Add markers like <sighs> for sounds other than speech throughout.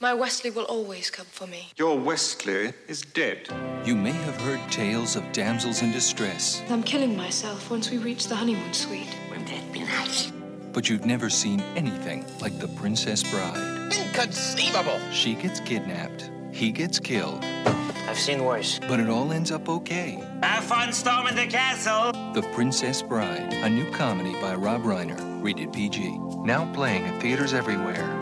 My Westley will always come for me. Your Westley is dead. You may have heard tales of damsels in distress, I'm killing myself once we reach the honeymoon suite. Wouldn't that be nice? but you've never seen anything like the Princess Bride. Inconceivable! She gets kidnapped, he gets killed, I've seen worse. but it all ends up okay. Have fun storming the castle. The Princess Bride, a new comedy by Rob Reiner, rated PG. Now playing at theaters everywhere.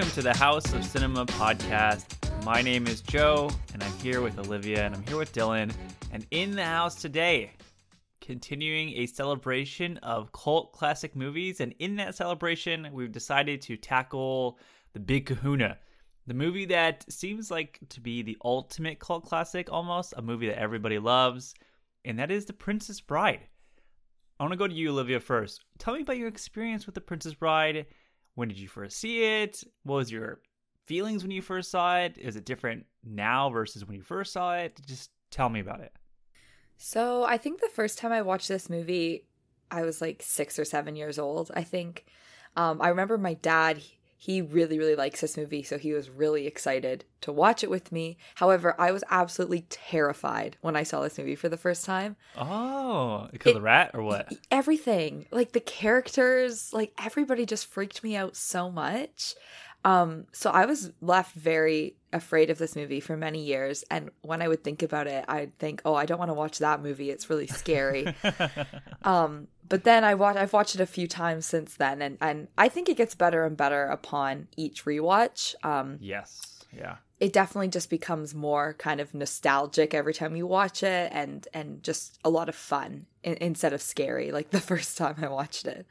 Welcome to the House of Cinema podcast. My name is Joe, and I'm here with Olivia, and I'm here with Dylan. And in the house today, continuing a celebration of cult classic movies. And in that celebration, we've decided to tackle The Big Kahuna, the movie that seems like to be the ultimate cult classic almost, a movie that everybody loves, and that is The Princess Bride. I want to go to you, Olivia, first. Tell me about your experience with The Princess Bride. When did you first see it? What was your feelings when you first saw it? Is it different now versus when you first saw it? Just tell me about it. So I think the first time I watched this movie, I was like six or seven years old. I think um, I remember my dad. he- He really, really likes this movie, so he was really excited to watch it with me. However, I was absolutely terrified when I saw this movie for the first time. Oh, because of the rat or what? Everything, like the characters, like everybody just freaked me out so much. Um, so I was left very afraid of this movie for many years. And when I would think about it, I'd think, oh, I don't want to watch that movie. It's really scary. <laughs> um, but then I watch I've watched it a few times since then and, and I think it gets better and better upon each rewatch. Um, yes. Yeah. it definitely just becomes more kind of nostalgic every time you watch it and and just a lot of fun in, instead of scary like the <laughs> first time I watched it.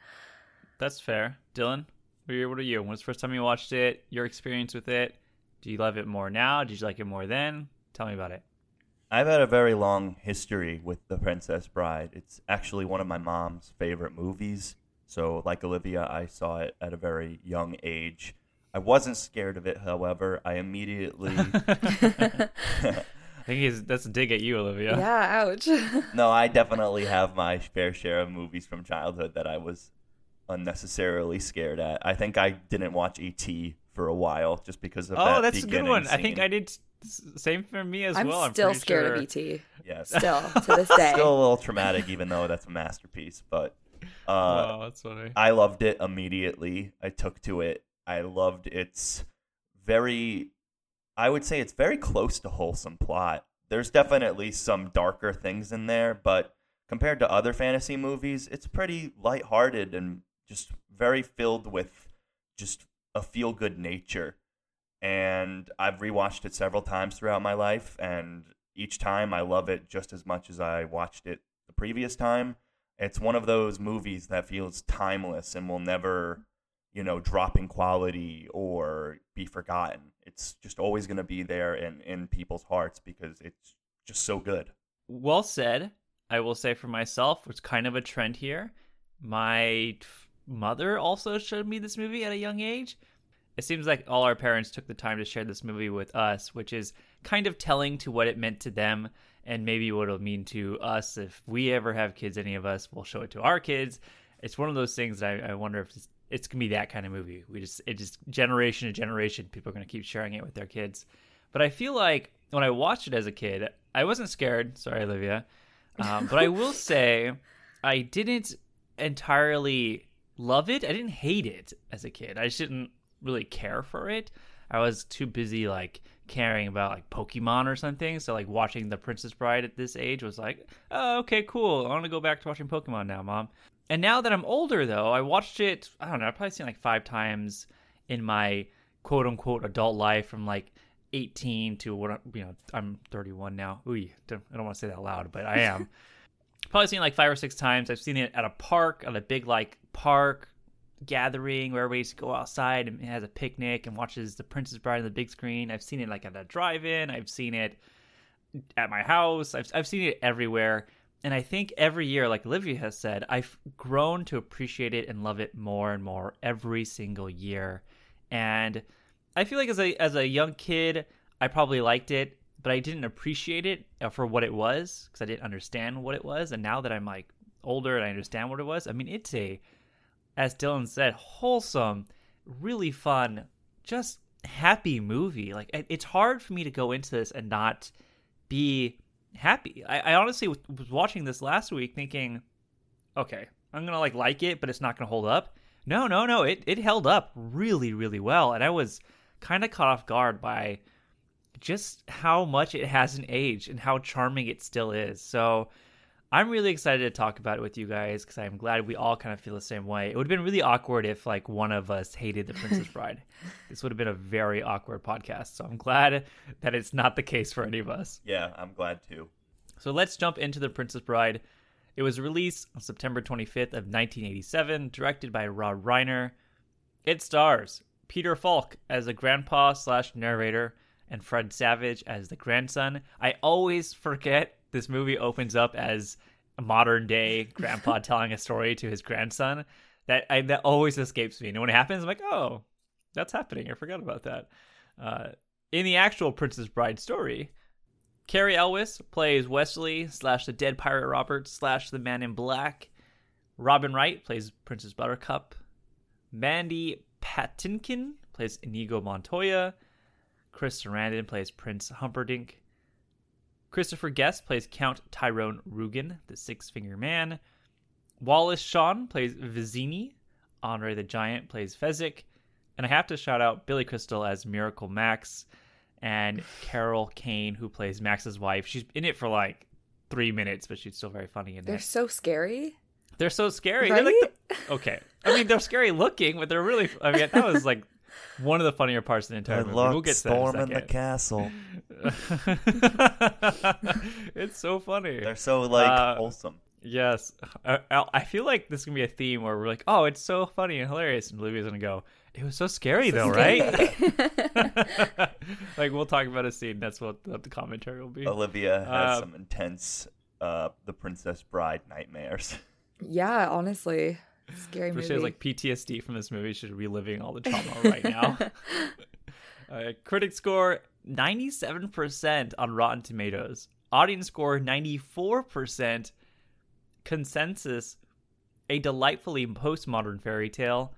That's fair. Dylan, what are you- what? When was the first time you watched it? Your experience with it? Do you love it more now? Did you like it more then? Tell me about it. I've had a very long history with The Princess Bride. It's actually one of my mom's favorite movies. So, like Olivia, I saw it at a very young age. I wasn't scared of it, however. I immediately. <laughs> I think he's, that's a dig at you, Olivia. Yeah, ouch. <laughs> no, I definitely have my fair share of movies from childhood that I was unnecessarily scared at. I think I didn't watch E.T. for a while just because of oh, that. Oh, that's a good beginning one. I think. I did s- same for me as I'm well. I'm still scared sure. of ET. Yes. Still to this <laughs> day. Still a little traumatic, even though that's a masterpiece. But uh, <laughs> oh, that's funny. I loved it immediately. I took to it. I loved its very, I would say it's very close to wholesome plot. There's definitely some darker things in there, but compared to other fantasy movies, it's pretty lighthearted and just very filled with just a feel good nature. And I've rewatched it several times throughout my life, and each time I love it just as much as I watched it the previous time it's one of those movies that feels timeless and will never you know drop in quality or be forgotten it's just always going to be there in in people's hearts because it's just so good well said. I will say for myself, it's kind of a trend here. My mother also showed me this movie at a young age. It seems like all our parents took the time to share this movie with us, which is kind of telling to what it meant to them and maybe what it'll mean to us if we ever have kids. Any of us will show it to our kids. It's one of those things that I, I wonder if it's, it's gonna be that kind of movie. We just it just generation to generation, people are gonna keep sharing it with their kids. But I feel like when I watched it as a kid, I wasn't scared. Sorry, Olivia. <laughs> Um, but I will say, I didn't entirely love it. I didn't hate it as a kid. I just didn't really care for it. I was too busy like caring about like Pokemon or something. So like watching The Princess Bride at this age was like, oh, okay, cool. I want to go back to watching Pokemon now, mom. And now that I'm older, though, I watched it. I don't know. I've probably seen like five times in my quote unquote adult life from like 18 to what you know I'm 31 now. Ooh, I don't want to say that loud, but I am. <laughs> Probably seen like five or six times. I've seen it at a park, at a big like park gathering where everybody used to go outside and has a picnic and watches The Princess Bride on the big screen. I've seen it like at a drive-in. I've seen it at my house. I've I've seen it everywhere. And I think every year, like Olivia has said, I've grown to appreciate it and love it more and more every single year. And I feel like as a as a young kid, I probably liked it but I didn't appreciate it uh, for what it was because I didn't understand what it was. And now that I'm like older and I understand what it was, I mean, it's a, as Dylan said, wholesome, really fun, just happy movie. Like it's hard for me to go into this and not be happy. I, I honestly was was watching this last week thinking, okay, I'm gonna like like it, but it's not gonna hold up. No, no, no. It it held up really, really well, and I was kind of caught off guard by just how much it hasn't aged and how charming it still is. So I'm really excited to talk about it with you guys because I'm glad we all kind of feel the same way. It would have been really awkward if like one of us hated The Princess <laughs> Bride. this would have been a very awkward podcast. So I'm glad that it's not the case for any of us. Yeah, I'm glad too. So let's jump into The Princess Bride. It was released on September 25th of 1987, directed by Rob Reiner. It stars Peter Falk as a grandpa slash narrator and Fred Savage as the grandson. I always forget this movie opens up as a modern day grandpa <laughs> telling a story to his grandson. That I, that always escapes me. And when it happens, I'm like, oh, that's happening. I forgot about that. Uh, in the actual Princess Bride story, Cary Elwes plays Westley slash the dead pirate Robert slash the man in black. Robin Wright plays Princess Buttercup. Mandy Patinkin plays Inigo Montoya. Chris Sarandon plays Prince Humperdinck. Christopher Guest plays Count Tyrone Rugen, the Six Finger Man. Wallace Shawn plays Vizzini. Andre the Giant plays Fezzik. And I have to shout out Billy Crystal as Miracle Max and Carol Kane, who plays Max's wife. She's in it for like three minutes, but she's still very funny in there. They're it. so scary. They're so scary. They're like the- okay. I mean, they're scary looking, but they're really. I mean, that was like one of the funnier parts of the entire movie. We'll get to in storm in the castle. <laughs> it's so funny. They're so like Uh, wholesome. Yes, I, I I feel like this is gonna be a theme where we're like, "Oh, it's so funny and hilarious," and Olivia's gonna go, "It was so scary though, right?" <laughs> <laughs> like we'll talk about a scene. That's what the, the commentary will be. Olivia has uh, some intense uh the Princess Bride nightmares. Yeah, honestly, scary So movie. she has like PTSD from this movie. She's reliving all the <laughs> trauma right now. <laughs> uh, critic score 97% on Rotten Tomatoes. Audience score 94%. Consensus a delightfully postmodern fairy tale.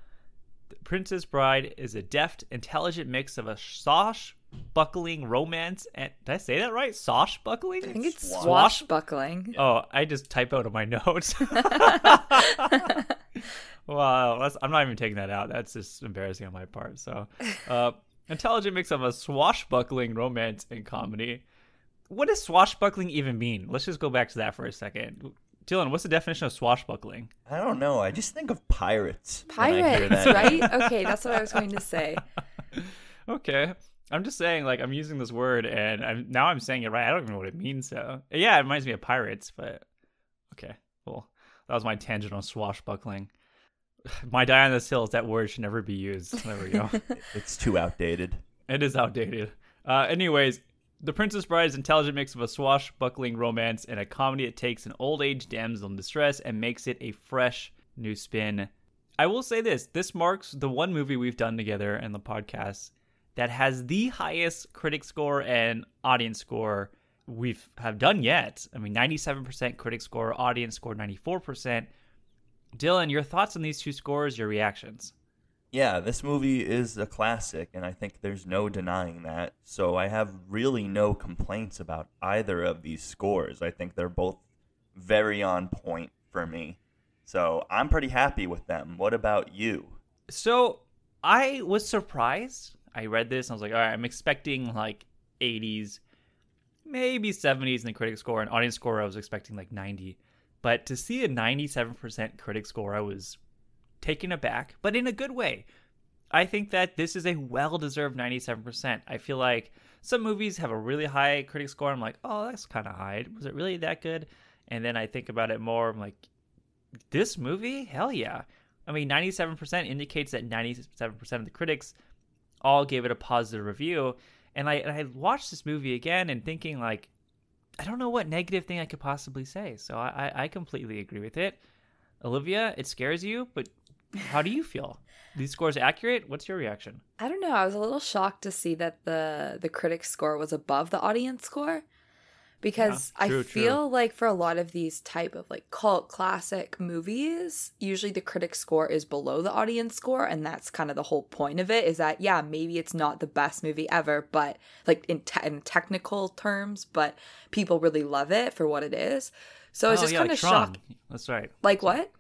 The Princess Bride is a deft, intelligent mix of a sosh buckling romance and did I say that right? Sosh buckling? I think it's Swash- swashbuckling. Oh, I just type out of my <laughs> notes. <laughs> wow, that's, I'm not even taking that out. That's just embarrassing on my part. So, uh, <laughs> intelligent mix of a swashbuckling romance and comedy. What does swashbuckling even mean? Let's just go back to that for a second. Dylan, what's the definition of swashbuckling? I don't know. I just think of pirates. when I hear Pirates, right? <laughs> Okay, that's what I was going to say. Okay. I'm just saying, like, I'm using this word, and I'm now I'm saying it right. I don't even know what it means. So, yeah, it reminds me of pirates, but okay, cool. That was my tangent on swashbuckling. <sighs> My die on this hill is that word should never be used. There we go. <laughs> It's too outdated. it is outdated. Uh, anyways, The Princess Bride is an intelligent mix of a swashbuckling romance and a comedy that takes an old age damsel in distress and makes it a fresh new spin. I will say this this marks the one movie we've done together in the podcast that has the highest critic score and audience score we've have done yet. I mean 97% critic score, audience score 94%. Dylan, your thoughts on these two scores, your reactions? Yeah, this movie is a classic, and I think there's no denying that. So I have really no complaints about either of these scores. I think they're both very on point for me. So I'm pretty happy with them. What about you? So I was surprised. I read this and I was like, all right, I'm expecting like 80s, maybe 70s in the critic score, and audience score I was expecting like 90. But to see a 97% critic score, I was taken aback, but in a good way. I think that this is a well deserved 97%. I feel like some movies have a really high critic score. I'm like, oh, that's kind of high. Was it really that good? And then I think about it more. I'm like, this movie? Hell yeah. I mean, 97% indicates that 97% of the critics all gave it a positive review. And I, and I watched this movie again and thinking, like, I don't know what negative thing I could possibly say. So I, I, I completely agree with it. Olivia, it scares you, but How do you feel? <laughs> These scores accurate? What's your reaction? I don't know. I was a little shocked to see that the the critic score was above the audience score because Yeah, true, I true. feel like for a lot of these type of like cult classic movies, usually the critic score is below the audience score and that's kind of the whole point of it is that yeah, maybe it's not the best movie ever, but like in, te- in technical terms, but people really love it for what it is. So Oh, just yeah, kind like of Tron. shocked. That's right. Like what?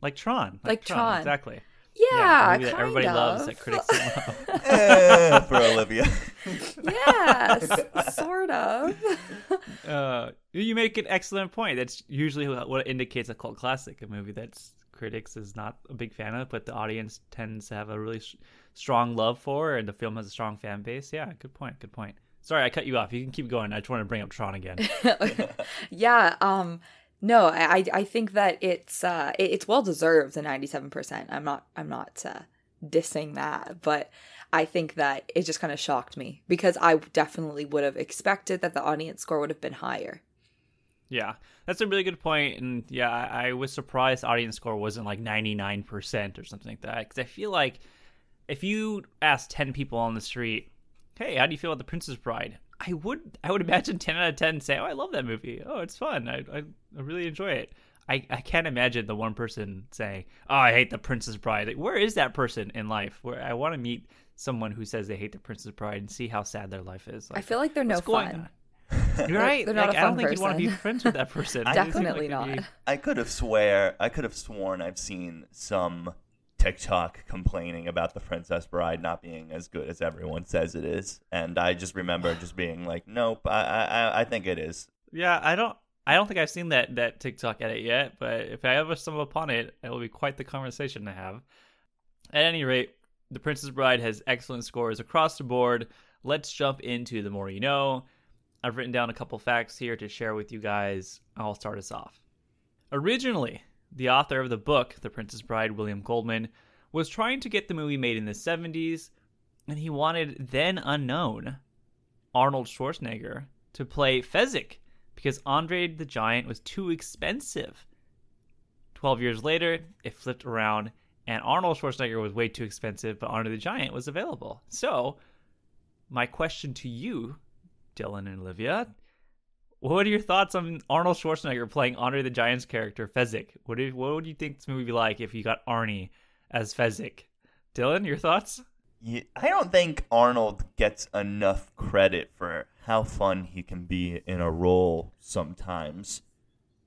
Like Tron. Like Tron. Exactly. Yeah, that everybody kind loves of. that critics <laughs> love. Eh, <laughs> for Olivia. yes, <laughs> sort of. Uh, you make an excellent point. That's usually what what indicates a cult classic, a movie that's critics is not a big fan of, but the audience tends to have a really s strong love for, and the film has a strong fan base. Yeah, good point. Good point. Sorry, I cut you off. You can keep going. I just want to bring up Tron again. <laughs> yeah um no i I- i think that it's uh it- it's well deserved the 97% i'm not i'm not uh dissing that but i think that it just kind of shocked me because i definitely would have expected that the audience score would have been higher Yeah, that's a really good point, and yeah, I, I was surprised audience score wasn't like ninety nine percent or something like that. Because I feel like if you ask ten people on the street, "Hey, how do you feel about The Princess Bride?" I would I would imagine ten out of ten say, "Oh, I love that movie. Oh, it's fun. I I, I really enjoy it." I, I can't imagine the one person saying, "Oh, I hate The Princess Bride." Like, where is that person in life? Where I want to meet someone who says they hate The Princess Bride and see how sad their life is. i feel like they're no what's going fun on? <laughs> You're right. they're not like, a I don't fun think you'd want to be friends with that person. <laughs> I just think, definitely like, not be- I could have swear I could have sworn I've seen some TikTok complaining about the Princess Bride not being as good as everyone says it is, and I just remember <sighs> just being like, "Nope, I I, I think it is." Yeah, I don't. I don't think I've seen that that TikTok edit yet, but if I ever stumble upon it, it will be quite the conversation to have. At any rate, The Princess Bride has excellent scores across the board. Let's jump into the more you know. I've written down a couple facts here to share with you guys. I'll start us off. Originally, the author of the book, The Princess Bride, William Goldman, was trying to get the movie made in the 70s, and he wanted then unknown Arnold Schwarzenegger to play Fezzik because Andre the Giant was too expensive. 12 years later, it flipped around, and Arnold Schwarzenegger was way too expensive, but Andre the Giant was available. So, my question to you, Dylan and Olivia, what are your thoughts on Arnold Schwarzenegger playing Andre the Giant's character, Fezzik? What, do, what would you think this movie would be like if you got Arnie as Fezzik? Dylan, your thoughts? I don't think Arnold gets enough credit for how fun he can be in a role sometimes.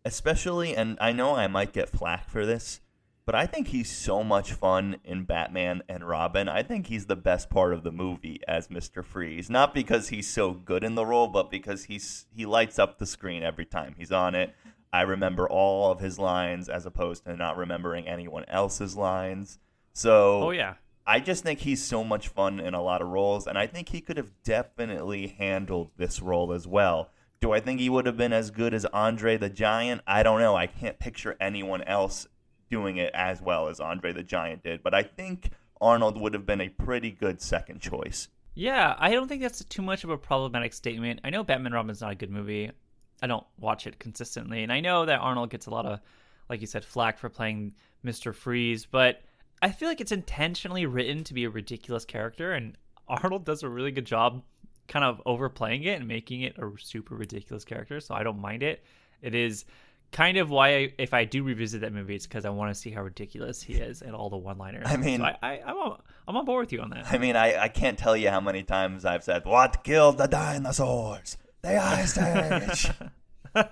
Especially, and I know I might get flack for this, but I think he's so much fun in Batman and Robin. I think he's the best part of the movie as Mr. Freeze. Not because he's so good in the role, but because he's he lights up the screen every time he's on it. I remember all of his lines as opposed to not remembering anyone else's lines. So Oh, yeah. I just think he's so much fun in a lot of roles, and I think he could have definitely handled this role as well. Do I think he would have been as good as Andre the Giant? I don't know. I can't picture anyone else doing it as well as Andre the Giant did, but I think Arnold would have been a pretty good second choice. Yeah, I don't think that's too much of a problematic statement. I know Batman Robin's not a good movie. I don't watch it consistently, and I know that Arnold gets a lot of, like you said, flack for playing Mister Freeze, but I feel like it's intentionally written to be a ridiculous character, and Arnold does a really good job, kind of overplaying it and making it a super ridiculous character. So I don't mind it. It is kind of why, I, if I do revisit that movie, it's because I want to see how ridiculous he is and all the one-liners. I mean- so I, I, I'm on, I'm on board with you on that. I mean, I, I can't tell you how many times I've said, What killed the dinosaurs? The Ice <laughs> Age. <laughs>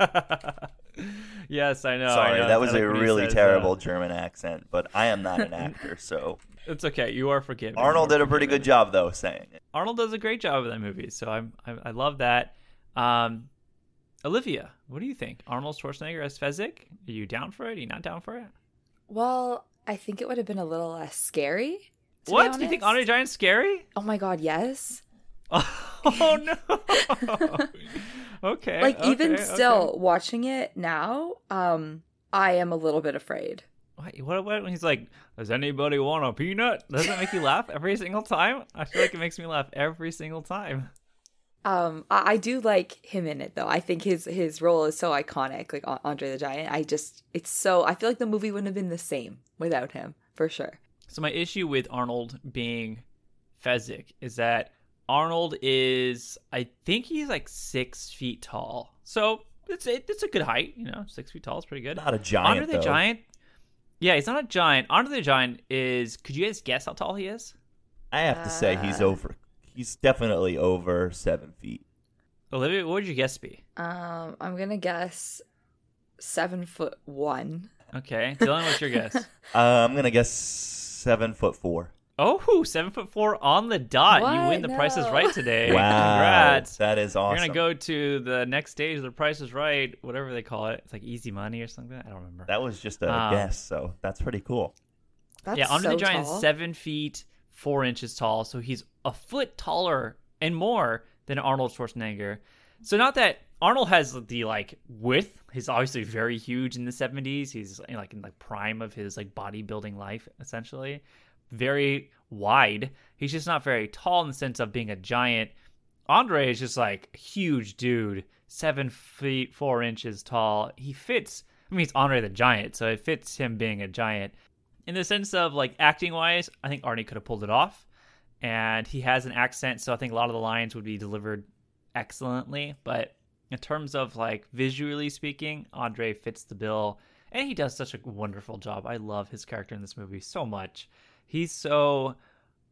yes, I know. I Sorry, know. that was I a really says, uh, terrible German accent, but I am not an actor, so. <laughs> it's okay. You are forgiven. Arnold did a pretty forgiven. good job, though, saying it. Arnold does a great job of that movie, so I'm I, I love that. Um, Olivia, what do you think? Arnold Schwarzenegger as Fezzik? Are you down for it? Are you not down for it? well i think it would have been a little less scary what? Do you think. Andre Giant's scary? oh my god yes <laughs> Oh no. <laughs> okay. like even okay, still okay. watching it now um i am a little bit afraid Wait, what, what? When he's like, "Does anybody want a peanut?" Does that make you laugh every single time? I feel like it makes me laugh every single time. Um I, I do like him in it though i think his his role is so iconic like andre the giant i just it's so i feel like the movie wouldn't have been the same without him for sure. So my issue with Arnold being Fezzik is that Arnold is, I think he's like six feet tall. So it's it's a good height, you know, six feet tall is pretty good. Not a giant, Andre the though. Giant. Yeah, he's not a giant. Andre the Giant is. Could you guys guess how tall he is? I have to say he's over. He's definitely over seven feet. Olivia, what would your guess be? Um, I'm gonna guess seven foot one. Okay, Dylan, what's your guess? <laughs> Uh, I'm gonna guess seven foot four. Oh, seven foot four on the dot. You win the Price is Right today. Wow, Congrats. that is awesome. You're gonna go to the next stage of the Price is Right, whatever they call it. It's like Easy Money or something. I don't remember. That was just a Um, guess, so that's pretty cool. That's yeah, Andre so the Giant tall. seven feet four inches tall, so he's a foot taller and more than Arnold Schwarzenegger. So not that Arnold has the like width. He's obviously very huge in the seventies. He's you like in the prime of his like bodybuilding life, essentially. Very wide. He's just not very tall in the sense of being a giant. Andre is just like a huge dude, seven feet four inches tall. He fits. I mean, he's Andre the Giant, so it fits him being a giant in the sense of like acting wise, I think Arnie could have pulled it off. And he has an accent, so I think a lot of the lines would be delivered excellently. But in terms of like visually speaking, Andre fits the bill. And he does such a wonderful job. I love his character in this movie so much. He's so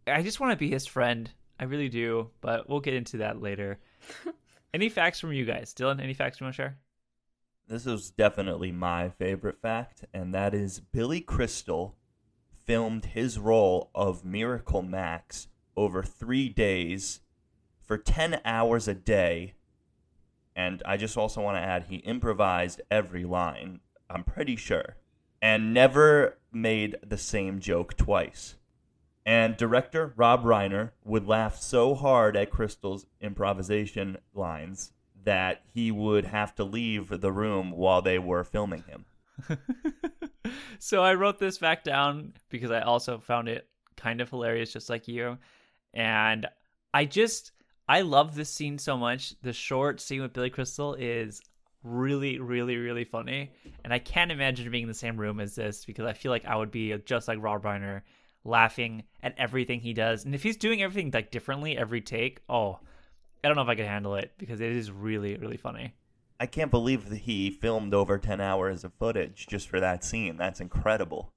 I just want to be his friend. I really do, but we'll get into that later. <laughs> any facts from you guys? Dylan, any facts you want to share? This is definitely my favorite fact, and that is Billy Crystal filmed his role of Miracle Max over three days for 10 hours a day. And I just also want to add, he improvised every line, I'm pretty sure, and never made the same joke twice. And director Rob Reiner would laugh so hard at Crystal's improvisation lines that he would have to leave the room while they were filming him. <laughs> <laughs> so I wrote this back down because I also found it kind of hilarious, just like you. And I just, I love this scene so much. The short scene with Billy Crystal is really, really, really funny. And I can't imagine being in the same room as this because I feel like I would be just like Rob Reiner, laughing at everything he does. And if he's doing everything like differently every take, oh, I don't know if I could handle it because it is really, really funny. I can't believe that he filmed over 10 hours of footage just for that scene. That's incredible.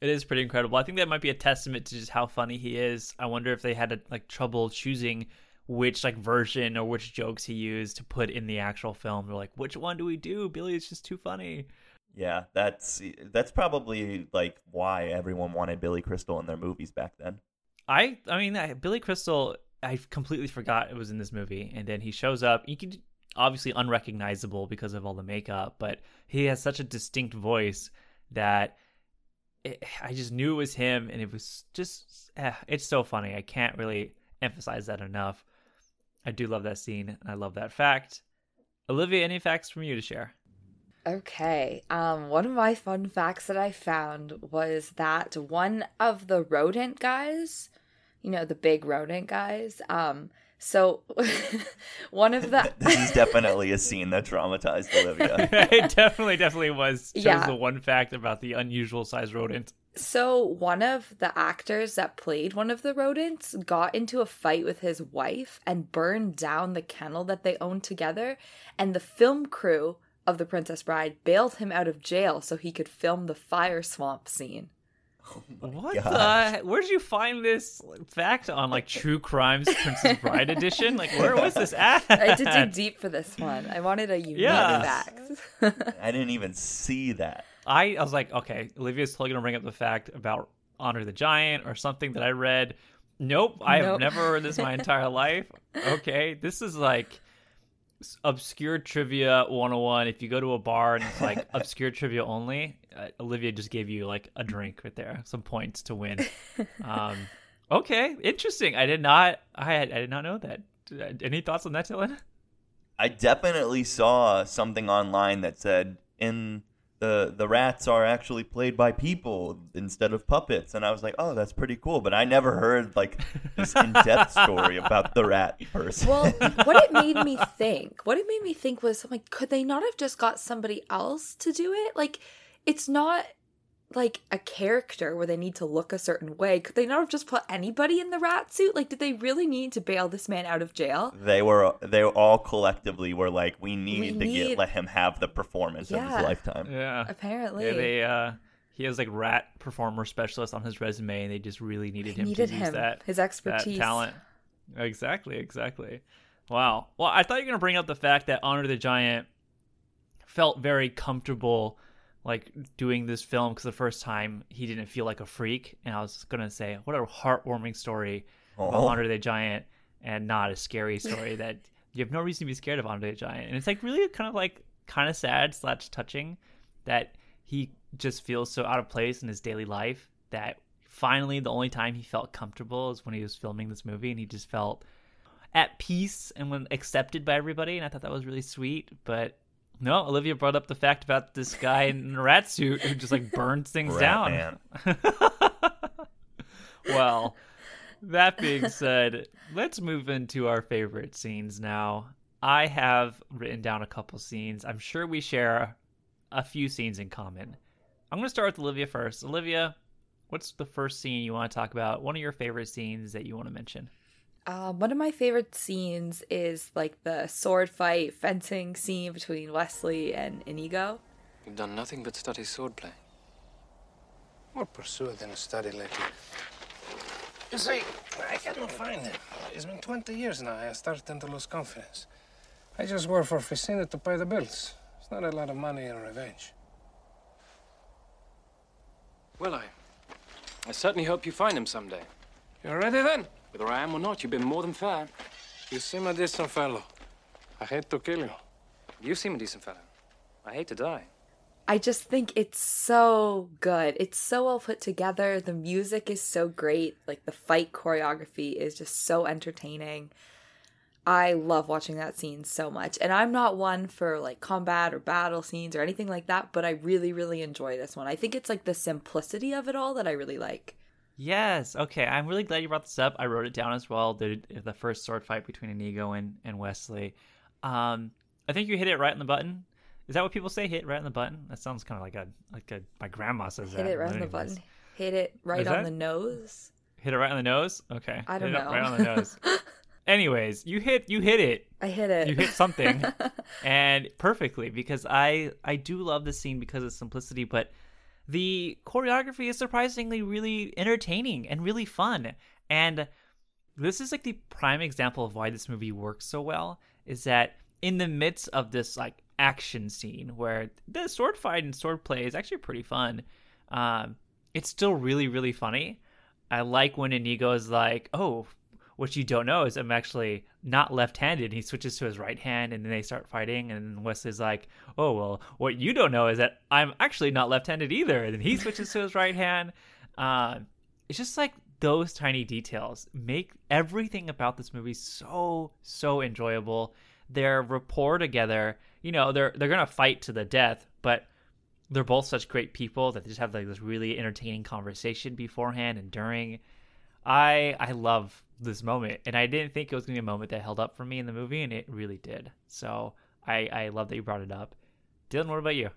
It is pretty incredible. I think that might be a testament to just how funny he is. I wonder if they had like trouble choosing which like version or which jokes he used to put in the actual film. They're like, which one do we do? Billy is just too funny. Yeah, that's that's probably like why everyone wanted Billy Crystal in their movies back then. I I mean I- Billy Crystal I completely forgot it was in this movie and then he shows up. You can obviously unrecognizable because of all the makeup, but he has such a distinct voice that it, I just knew it was him and it was just eh, it's so funny. I can't really emphasize that enough. I do love that scene and I love that fact. Olivia, any facts from you to share? Okay. Um, one of my fun facts that I found was that one of the rodent guys, you know, the big rodent guys, um, so <laughs> one of the this is definitely a scene that traumatized Olivia. <laughs> it definitely, definitely was. Shows Yeah. the one fact about the unusual size rodent. So one of the actors that played one of the rodents got into a fight with his wife and burned down the kennel that they owned together, and the film crew of The Princess Bride bailed him out of jail so he could film the fire swamp scene. What gosh. the? Where did you find this fact on like True Crimes Princess Bride edition? Like, where was this at? <laughs> I had to dig deep for this one. I wanted a unique Yeah. fact. <laughs> I didn't even see that. I, I was like, okay, Olivia's totally gonna bring up the fact about Andre the Giant or something that I read. Nope, I have never heard this my entire life. <laughs> Okay, this is like s- obscure trivia 101. If you go to a bar and it's like <laughs> obscure trivia only, uh, Olivia just gave you like a drink right there, some points to win. Um, <laughs> okay, interesting. I did not, I I did not know that. Uh, Any thoughts on that, Dylan? I definitely saw something online that said in the the rats are actually played by people instead of puppets, and I was like, oh, that's pretty cool. But I never heard like this in depth story about the rat person. Well, <laughs> what it made me think, what it made me think was I'm like, could they not have just got somebody else to do it? Like, it's not like a character where they need to look a certain way, could they not have just put anybody in the rat suit? Like, did they really need to bail this man out of jail? They were they all collectively were like, we need We to need- get let him have the performance of his lifetime. Yeah. Apparently. Yeah, they uh he has like rat performer specialist on his resume and they just really needed They him needed to use him, that his that expertise. talent. Exactly, exactly. Wow. Well, I thought you were gonna bring up the fact that Andre the Giant felt very comfortable like doing this film because the first time he didn't feel like a freak and I was gonna say what a heartwarming story about Oh. Andre the Giant and not a scary story <laughs> that you have no reason to be scared of Andre the Giant. And it's like really kind of like kind of sad slash touching that he just feels so out of place in his daily life that finally the only time he felt comfortable is when he was filming this movie and he just felt at peace and when accepted by everybody and I thought that was really sweet. But no, Olivia brought up the fact about this guy in a rat suit who just like burns things down. <laughs> Well, that being said, let's move into our favorite scenes now. I have written down a couple scenes. I'm sure we share a few scenes in common. I'm going to start with Olivia first. Olivia, what's the first scene you want to talk about? One of your favorite scenes that you want to mention? Um, one of my favorite scenes is like the sword fight fencing scene between Westley and Inigo. You've done nothing but study swordplay. More pursued than a study lately. You see, I cannot find him. It's been 20 years now. I started to lose confidence. I just work for Vizzini to pay the bills. It's not a lot of money in revenge. Well, I. I certainly hope you find him someday. You ready then? Whether I am or not, you've been more than fair. You seem a decent fellow. I hate to kill you. You seem a decent fellow. I hate to die. I just think it's so good. It's so well put together. The music is so great. Like the fight choreography is just so entertaining. I love watching that scene so much. And I'm not one for like combat or battle scenes or anything like that, but I really, really enjoy this one. I think it's like the simplicity of it all that I really like. Yes. Okay. I'm really glad you brought this up. I wrote it down as well. The the first sword fight between Inigo and, and Westley. Um, I think you hit it right on the button. Is that what people say? Hit right on the button. That sounds kind of like a like a my grandma says that. Hit it right on the button. Hit it right Is on that- the nose. Hit it right on the nose. Okay. I don't hit it know. right on the nose. <laughs> Anyways, you hit you hit it. I hit it. You hit something, <laughs> and perfectly because I I do love this scene because of simplicity, but the choreography is surprisingly really entertaining and really fun. And this is like the prime example of why this movie works so well. Is that in the midst of this like action scene where the sword fight and sword play is actually pretty fun, um, it's still really really funny. I like when Inigo is like, "Oh, what you don't know is I'm actually not left-handed." He switches to his right hand, and then they start fighting. And Westley's like, "Oh well, what you don't know is that I'm actually not left-handed either." And then he switches to his right hand. Um, it's just like those tiny details make everything about this movie so so enjoyable. Their rapport together, you know, they're they're gonna fight to the death, but they're both such great people that they just have like this really entertaining conversation beforehand and during. I I love this moment, and I didn't think it was gonna be a moment that held up for me in the movie, and it really did. So I I love that you brought it up. Dylan, what about you?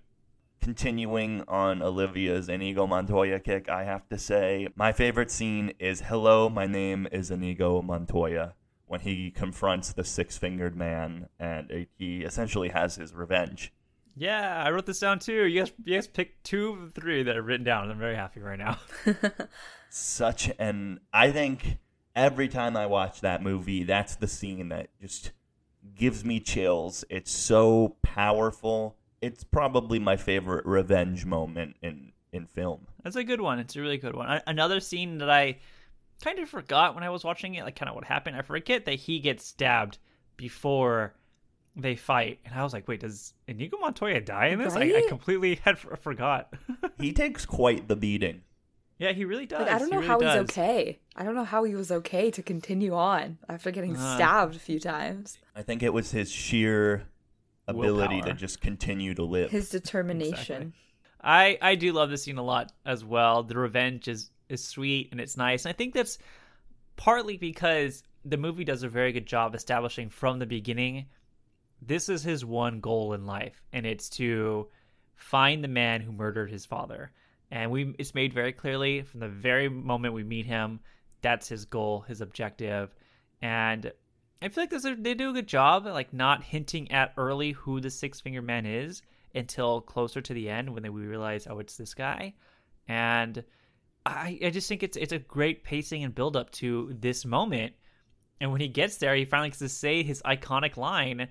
Continuing on Olivia's Inigo Montoya kick, I have to say my favorite scene is "Hello, my name is Inigo Montoya." When he confronts the six-fingered man, and he essentially has his revenge. Yeah, I wrote this down too. You guys, you guys picked two of the three that are written down. I'm very happy right now. <laughs> such an I think every time I watch that movie, that's the scene that just gives me chills. It's so powerful. It's probably my favorite revenge moment in in film. That's a good one. It's a really good one. A- Another scene that I kind of forgot when I was watching it, like kind of what happened. I forget that he gets stabbed before they fight, and I was like, "Wait, does Inigo Montoya die in this?" I, I completely had f- forgot. <laughs> He takes quite the beating. Yeah, he really does. Like, I don't He know really how does. he's okay. I don't know how he was okay to continue on after getting Uh. stabbed a few times. I think it was his sheer ability Willpower. to just continue to live. His <laughs> determination. I I do love this scene a lot as well. The revenge is is sweet and it's nice. And I think that's partly because the movie does a very good job establishing from the beginning this is his one goal in life and it's to find the man who murdered his father. And we it's made very clearly from the very moment we meet him that's his goal, his objective, and I feel like this, they do a good job, like not hinting at early who the Six Finger Man is until closer to the end when they, we realize, oh, it's this guy, and I I just think it's it's a great pacing and build up to this moment, and when he gets there, he finally gets to say his iconic line,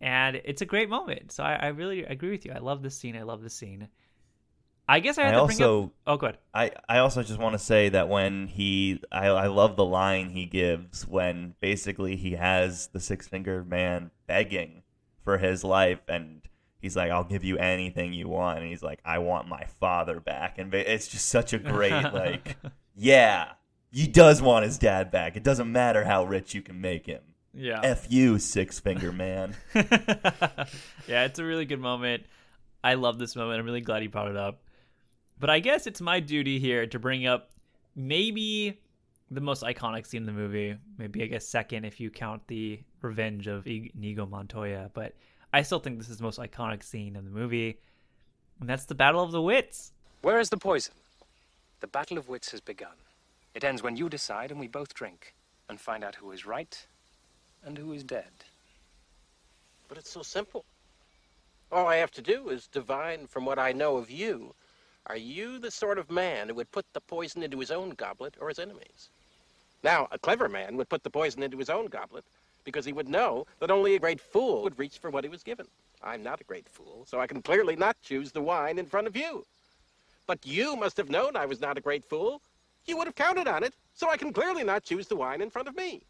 and it's a great moment. So I, I really agree with you. I love this scene. I love this scene. I guess I have I to bring also up. Oh, good. I, I also just want to say that when he I, I love the line he gives when basically he has the six finger man begging for his life and he's like I'll give you anything you want and he's like I want my father back and it's just such a great <laughs> like yeah he does want his dad back it doesn't matter how rich you can make him Yeah. f you six finger man <laughs> yeah, it's a really good moment. I love this moment. I'm really glad he brought it up. But I guess it's my duty here to bring up maybe the most iconic scene in the movie. Maybe I guess second if you count the revenge of I- Inigo Montoya. But I still think this is the most iconic scene in the movie, and that's the Battle of the Wits. Where is the poison? The battle of wits has begun. It ends when you decide and we both drink and find out who is right and who is dead. But it's so simple. All I have to do is divine from what I know of you. Are you the sort of man who would put the poison into his own goblet or his enemies? Now, a clever man would put the poison into his own goblet because he would know that only a great fool would reach for what he was given. I'm not a great fool, so I can clearly not choose the wine in front of you. But you must have known I was not a great fool. You would have counted on it, so I can clearly not choose the wine in front of me.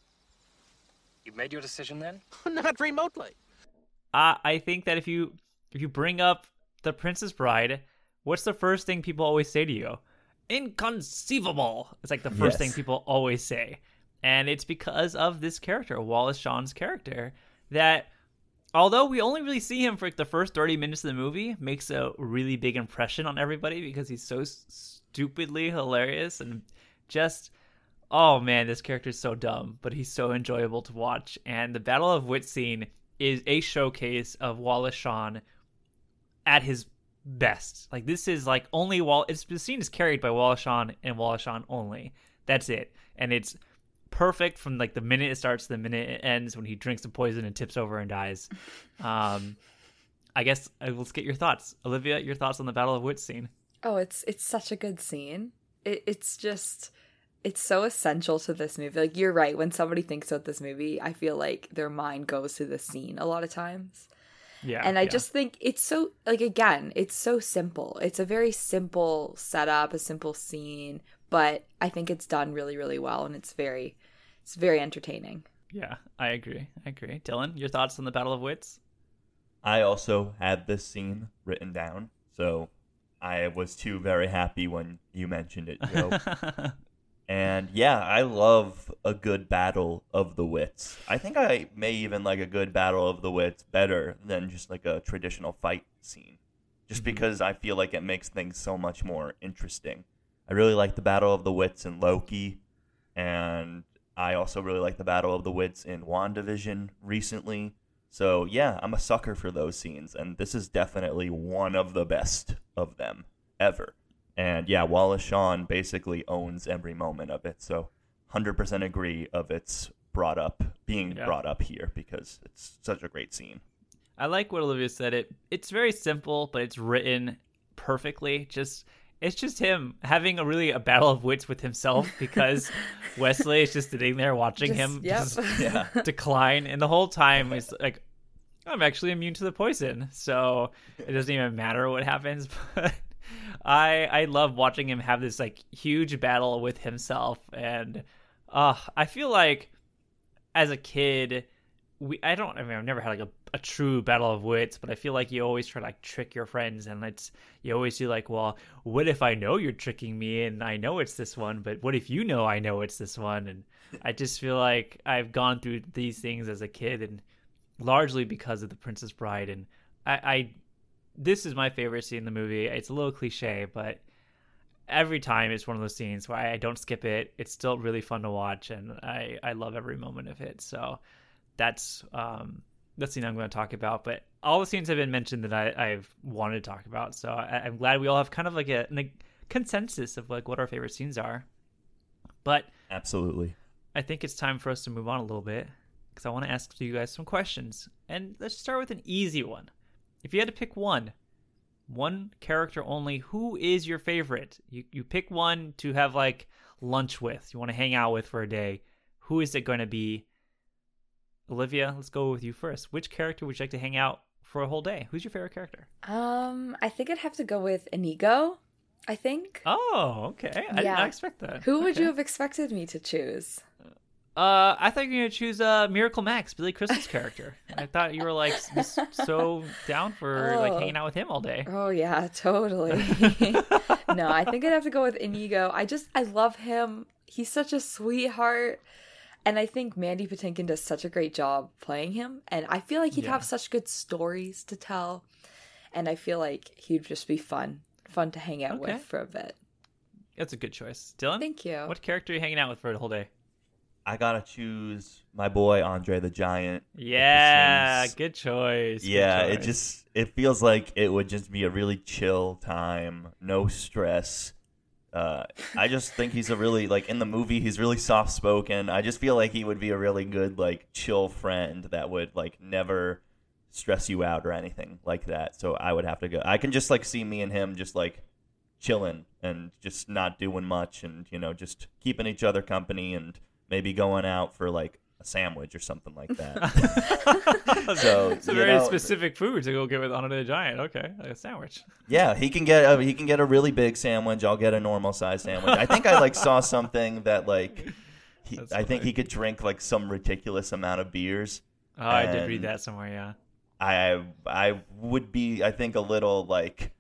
You've made your decision then? <laughs> not remotely. Uh, I think that if you if you bring up the Princess Bride, what's the first thing people always say to you? Inconceivable. It's like the first Yes. thing people always say, and it's because of this character, Wallace Shawn's character, that although we only really see him for like the first 30 minutes of the movie makes a really big impression on everybody because he's so stupidly hilarious and just oh man this character is so dumb but he's so enjoyable to watch and the battle of wit scene is a showcase of wallace shawn at his best like this is like only wall it's the scene is carried by wallace shawn and wallace shawn only that's it and it's perfect from like the minute it starts to the minute it ends when he drinks the poison and tips over and dies. <laughs> Um, I guess uh, let's get your thoughts, Olivia. Your thoughts on the Battle of Wits scene? Oh, it's it's such a good scene. It, it's just it's so essential to this movie. Like you're right. When somebody thinks about this movie, I feel like their mind goes to the scene a lot of times. Yeah, and I yeah. just think it's so like again, it's so simple. It's a very simple setup, a simple scene, but I think it's done really, really well, and it's very, it's very entertaining. yeah, I agree. I agree. Dylan, your thoughts on the Battle of Wits? I also had this scene written down, so I was too very happy when you mentioned it, Joe. <laughs> and yeah, I love a good battle of the wits. I think I may even like a good battle of the wits better than just like a traditional fight scene, just mm-hmm. because I feel like it makes things so much more interesting. I really like the battle of the wits in Loki, and I also really like the battle of the wits in WandaVision recently. So yeah, I'm a sucker for those scenes, and this is definitely one of the best of them ever. And yeah, Wallace Shawn basically owns every moment of it. So 100% agree of its brought up being Yeah. brought up here because it's such a great scene. I like what Olivia said. It it's very simple, but it's written perfectly. Just it's just him having a really a battle of wits with himself <laughs> because Westley is just sitting there watching Just- him yep. just <laughs> Yeah. <laughs> decline, and the whole time he's like, "I'm actually immune to the poison," so it doesn't even matter what happens. But I I love watching him have this like huge battle with himself, and uh, I feel like as a kid we I don't I mean I've never had like a, a true battle of wits, but I feel like you always try to like trick your friends and it's you always do like, well, what if I know you're tricking me and I know it's this one, but what if you know I know it's this one? And I just feel like I've gone through these things as a kid and largely because of the Princess Bride and I, I this is my favorite scene in the movie. It's a little cliche, but every time it's one of those scenes where I, don't skip it. It's still really fun to watch and I, I love every moment of it. So that's um that's the scene I'm going to talk about. But all the scenes have been mentioned that I, I've wanted to talk about. So I, I'm glad we all have kind of like a, an- consensus of like what our favorite scenes are. But Absolutely. I think it's time for us to move on a little bit because I want to ask you guys some questions. And let's start with an easy one. If you had to pick one, one character only, who is your favorite? You you pick one to have like lunch with, you want to hang out with for a day. Who is it going to be? Olivia, let's go with you first. Which character would you like to hang out for a whole day? Who's your favorite character? Um, I think I'd have to go with Inigo. I think. Oh, okay. I did not expect that. Who would you have expected me to choose? Uh, I thought you were gonna choose uh Miracle Max, Billy Crystal's character. I thought you were like <laughs> s- so down for like Oh. hanging out with him all day. Oh yeah, totally. <laughs> no, I think I'd have to go with Inigo. I just I love him. He's such a sweetheart. And I think Mandy Patinkin does such a great job playing him. And I feel like he'd Yeah. have such good stories to tell. And I feel like he'd just be fun. Fun to hang out Okay. with for a bit. That's a good choice, Dylan. Thank you. What character are you hanging out with for the whole day? I gotta choose my boy Andre the Giant. Yeah, seems- good choice. good yeah, it just it feels like it would just be a really chill time, no stress. Uh, I just think he's a really like in the movie he's really soft spoken. I just feel like he would be a really good like chill friend that would like never stress you out or anything like that. So I would have to go. I can just like see me and him just like chilling and just not doing much and you know just keeping each other company and maybe going out for like a sandwich or something like that. <laughs> <laughs> so it's a very know, specific food to go get with Andre the Giant. Okay, like a sandwich. Yeah, he can get a, he can get a really big sandwich. I'll get a normal size sandwich. I think I like saw <laughs> something that like he, I think he could drink like some ridiculous amount of beers. Oh, I did read that somewhere. Yeah. I I would be I think a little like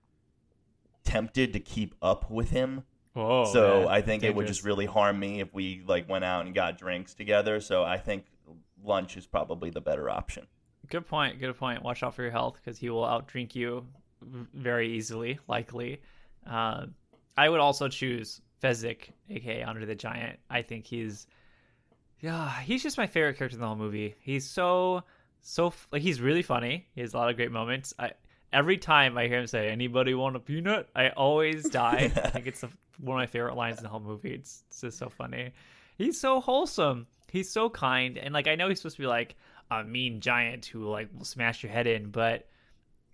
tempted to keep up with him. Whoa, so man. I think it would just really harm me if we like went out and got drinks together. So I think lunch is probably the better option. Good point. Good point. Watch out for your health because he will outdrink you very easily, likely. Uh, I would also choose Fezzik, aka Andre the Giant. I think he's, yeah, he's just my favorite character in the whole movie. He's so, so like he's really funny. He has a lot of great moments. I every time I hear him say "Anybody want a peanut," I always die. I think it's the, one of my favorite lines in the whole movie. It's, it's just so funny. He's so wholesome. He's so kind, and like I know he's supposed to be like a mean giant who like will smash your head in, but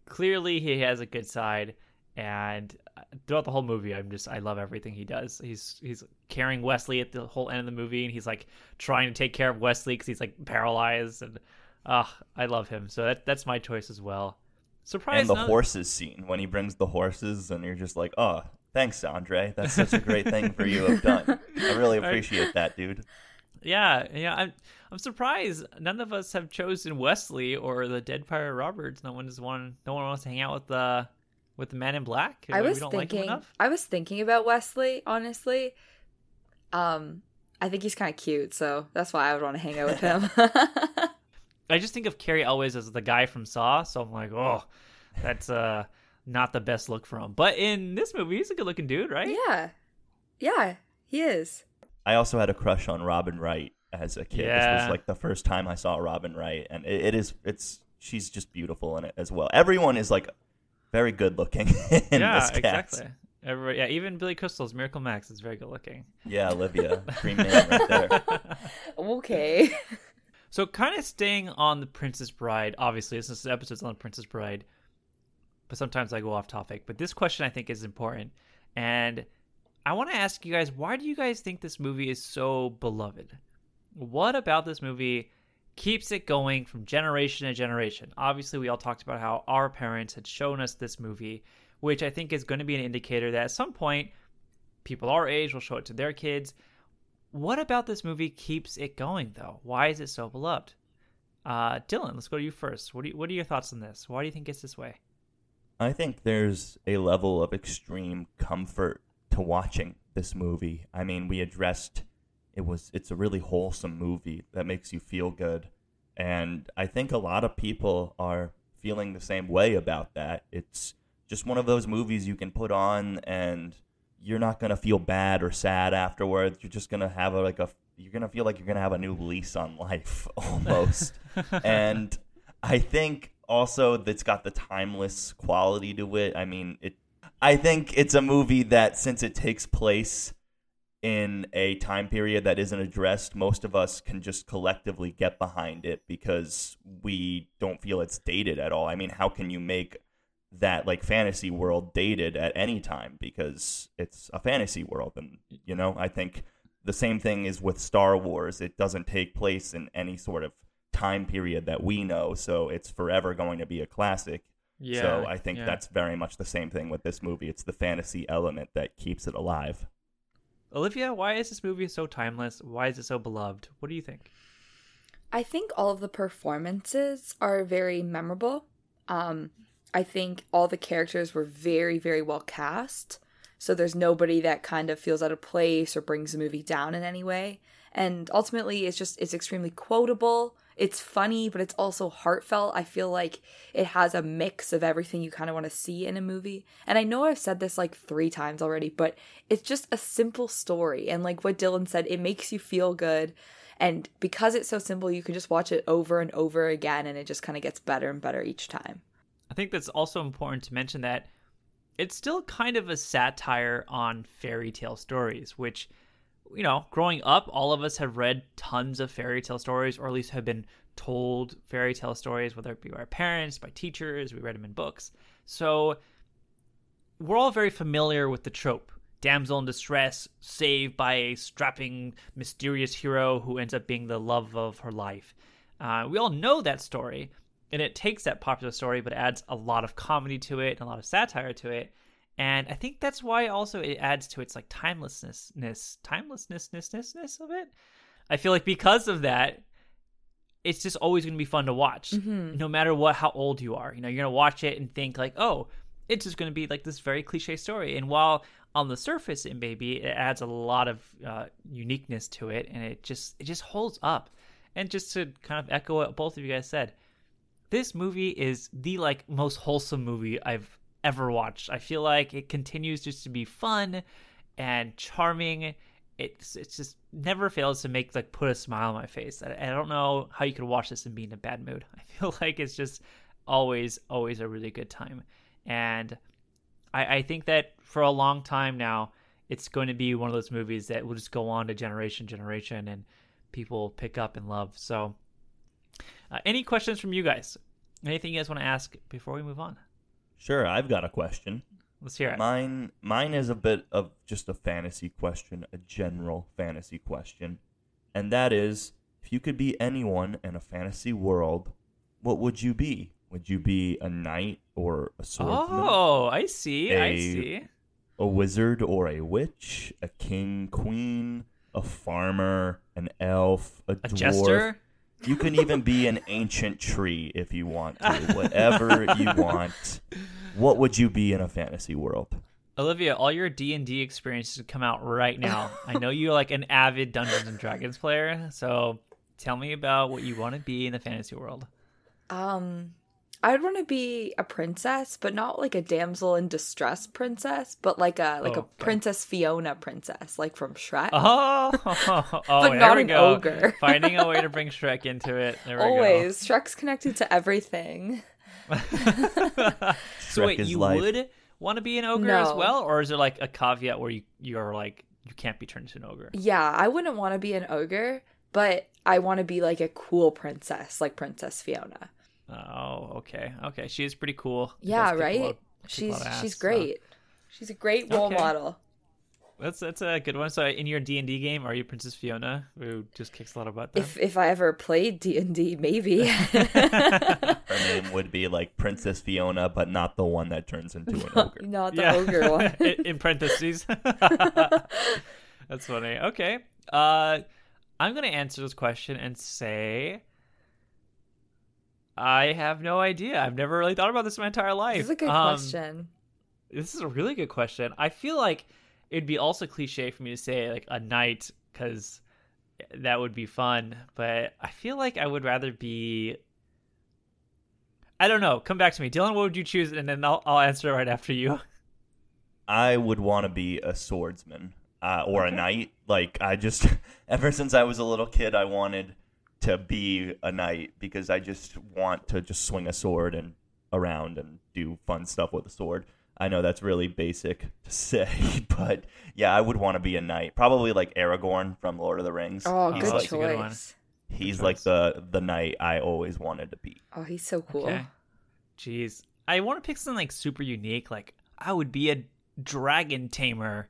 clearly he has a good side. And uh, throughout the whole movie, I'm just I love everything he does. He's he's carrying Westley at the whole end of the movie, and he's like trying to take care of Westley because he's like paralyzed, and ah, I love him. So that that's my choice as well. Surprise! and the horses scene when he brings the horses and you're just like oh thanks andre that's such a great thing for you to have done i really <laughs> Right. appreciate that dude Yeah, yeah. I'm I'm surprised none of us have chosen Westley or the Dread Pirate Roberts. No one is one. No one wants to hang out with the with the man in black. I We was don't like him thinking enough. I was thinking about Westley, honestly. Um I think he's kind of cute, so that's why I would want to hang out with him. <laughs> I just think of Cary Elwes as the guy from Saw, so I'm like, oh, that's uh not the best look for him. But in this movie, he's a good looking dude, right? yeah. Yeah, he is. i also had a crush on robin wright as a kid this Yeah. was like the first time i saw robin wright and it, it is it's she's just beautiful in it as well everyone is like very good looking <laughs> in yeah, this cast exactly. Everybody, yeah, even Billy Crystal's Miracle Max is very good looking. yeah olivia <laughs> dream man right there <laughs> Okay. So, kind of staying on the Princess Bride. Obviously, this is episode's on the Princess Bride, but sometimes I go off topic. But this question I think is important, and I want to ask you guys: Why do you guys think this movie is so beloved? What about this movie keeps it going from generation to generation? Obviously, we all talked about how our parents had shown us this movie, which I think is going to be an indicator that at some point, people our age will show it to their kids. What about this movie keeps it going though? Why is it so beloved? Uh, Dylan, let's go to you first. What you, what are your thoughts on this? Why do you think it's this way? I think there's a level of extreme comfort to watching this movie. I mean, we addressed it was it's a really wholesome movie that makes you feel good. And I think a lot of people are feeling the same way about that. It's just one of those movies you can put on and you're not going to feel bad or sad afterwards. You're just going to have a, like a you're going to feel like you're going to have a new lease on life <laughs> almost. <laughs> and I think also that's got the timeless quality to it. I mean, it I think it's a movie that since it takes place in a time period that isn't addressed, most of us can just collectively get behind it because we don't feel it's dated at all. I mean, how can you make that like fantasy world dated at any time because it's a fantasy world and you know, I think the same thing is with Star Wars. It doesn't take place in any sort of time period that we know, so it's forever going to be a classic. Yeah, so I think yeah. that's very much the same thing with this movie. It's the fantasy element that keeps it alive. Olivia, why is this movie so timeless? Why is it so beloved? What do you think? I think all of the performances are very memorable. Um, I think all the characters were very, very well cast. So there's nobody that kind of feels out of place or brings the movie down in any way. And ultimately, it's just, it's extremely quotable. It's funny, but it's also heartfelt. I feel like it has a mix of everything you kind of want to see in a movie. And I know I've said this like three times already, but it's just a simple story. And like what Dylan said, it makes you feel good. And because it's so simple, you can just watch it over and over again, and it just kind of gets better and better each time. I think that's also important to mention that it's still kind of a satire on fairy tale stories, which, you know, growing up, all of us have read tons of fairy tale stories, or at least have been told fairy tale stories, whether it be by our parents, by teachers, we read them in books. So we're all very familiar with the trope damsel in distress, saved by a strapping, mysterious hero who ends up being the love of her life. Uh, we all know that story, and it takes that popular story but adds a lot of comedy to it and a lot of satire to it and i think that's why also it adds to its like timelessness timelessness of it. I feel like because of that it's just always going to be fun to watch Mhm. no matter what how old you are. You know you're going to watch it and think like oh it's just going to be like this very cliche story. And while on the surface it maybe it adds a lot of uh, uniqueness to it and it just it just holds up. And just to kind of echo what both of you guys said this movie is the like most wholesome movie I've ever watched. I feel like it continues just to be fun and charming. It's it's just never fails to make like put a smile on my face. I, I don't know how you could watch this and be in a bad mood. <laughs> I feel like it's just always always a really good time, and I, I think that for a long time now, it's going to be one of those movies that will just go on to generation generation and people pick up and love. So uh, any questions from you guys? Anything you guys want to ask before we move on? Sure, I've got a question. Let's hear it. Mine mine is a bit of just a fantasy question, a general fantasy question. And that is if you could be anyone in a fantasy world, what would you be? Would you be a knight or a swordsman? Oh, I see. I A- see. A wizard or a witch, a king, queen, a farmer, an elf, a, A dwarf. jester? You can even be an ancient tree if you want to. Whatever you <laughs> want. What would you be in a fantasy world? Olivia, all your D and D experiences come out right now. I know you're like an avid Dungeons and Dragons player, so tell me about what you want to be in the fantasy world. Um, I would want to be a princess, but not like a damsel in distress princess, but like a like Oh, a Princess Fiona princess, like from Shrek. Oh, <laughs> oh, But there not we an go. ogre. <laughs> Finding a way to bring <laughs> Shrek into it. There we Always, Shrek's connected to everything. so Shrek wait, you life. would want to be an ogre as well, or is there like a caveat where you you're like you can't be turned into an ogre? Yeah, I wouldn't want to be an ogre, but I want to be like a cool princess, like Princess Fiona. Oh, okay, okay. She is pretty cool. Yeah, does kick a right. lot- she's ass, she's so- great. She's a great role Okay. model. That's that's a good one. So in your D and D game, are you Princess Fiona who just kicks a lot of butt? Then? If if I ever played D and D, maybe. <laughs> Her name would be like Princess Fiona, but not the one that turns into an <laughs> ogre. not the ogre <laughs> one. in, in parentheses. That's funny. Okay. Uh, I'm gonna answer this question and say I have no idea. I've never really thought about this my entire life. This is a good Um, question. This is a really good question. I feel like it'd be also cliche for me to say like a knight because that would be fun, but I feel like I would rather be. I don't know. Come back to me, Dylan. What would you choose? And then I'll I'll answer right after you. <laughs> I would want to be a swordsman uh, or a knight. Like I just, <laughs> ever since I was a little kid, I wanted to be a knight because I just want to just swing a sword and around and do fun stuff with a sword. I know that's really basic to <laughs> say, but yeah, I would want to be a knight. Probably like Aragorn from Lord of the Rings. Oh, he's good like, choice. He's Good like choice. the the knight I always wanted to be. Oh, he's so cool. Okay. Jeez. I want to pick something like super unique. Like I would be a dragon tamer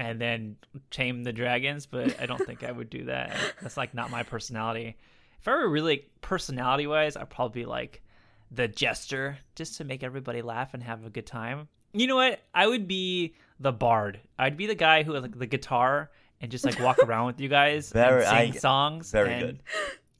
and then tame the dragons, but I don't think I would do that. That's like not my personality. If I were really personality wise, I'd probably be like the jester just to make everybody laugh and have a good time. You know what? I would be the bard. I'd be the guy who has like the guitar and just like walk around with you guys Very- and sing I- songs very and good.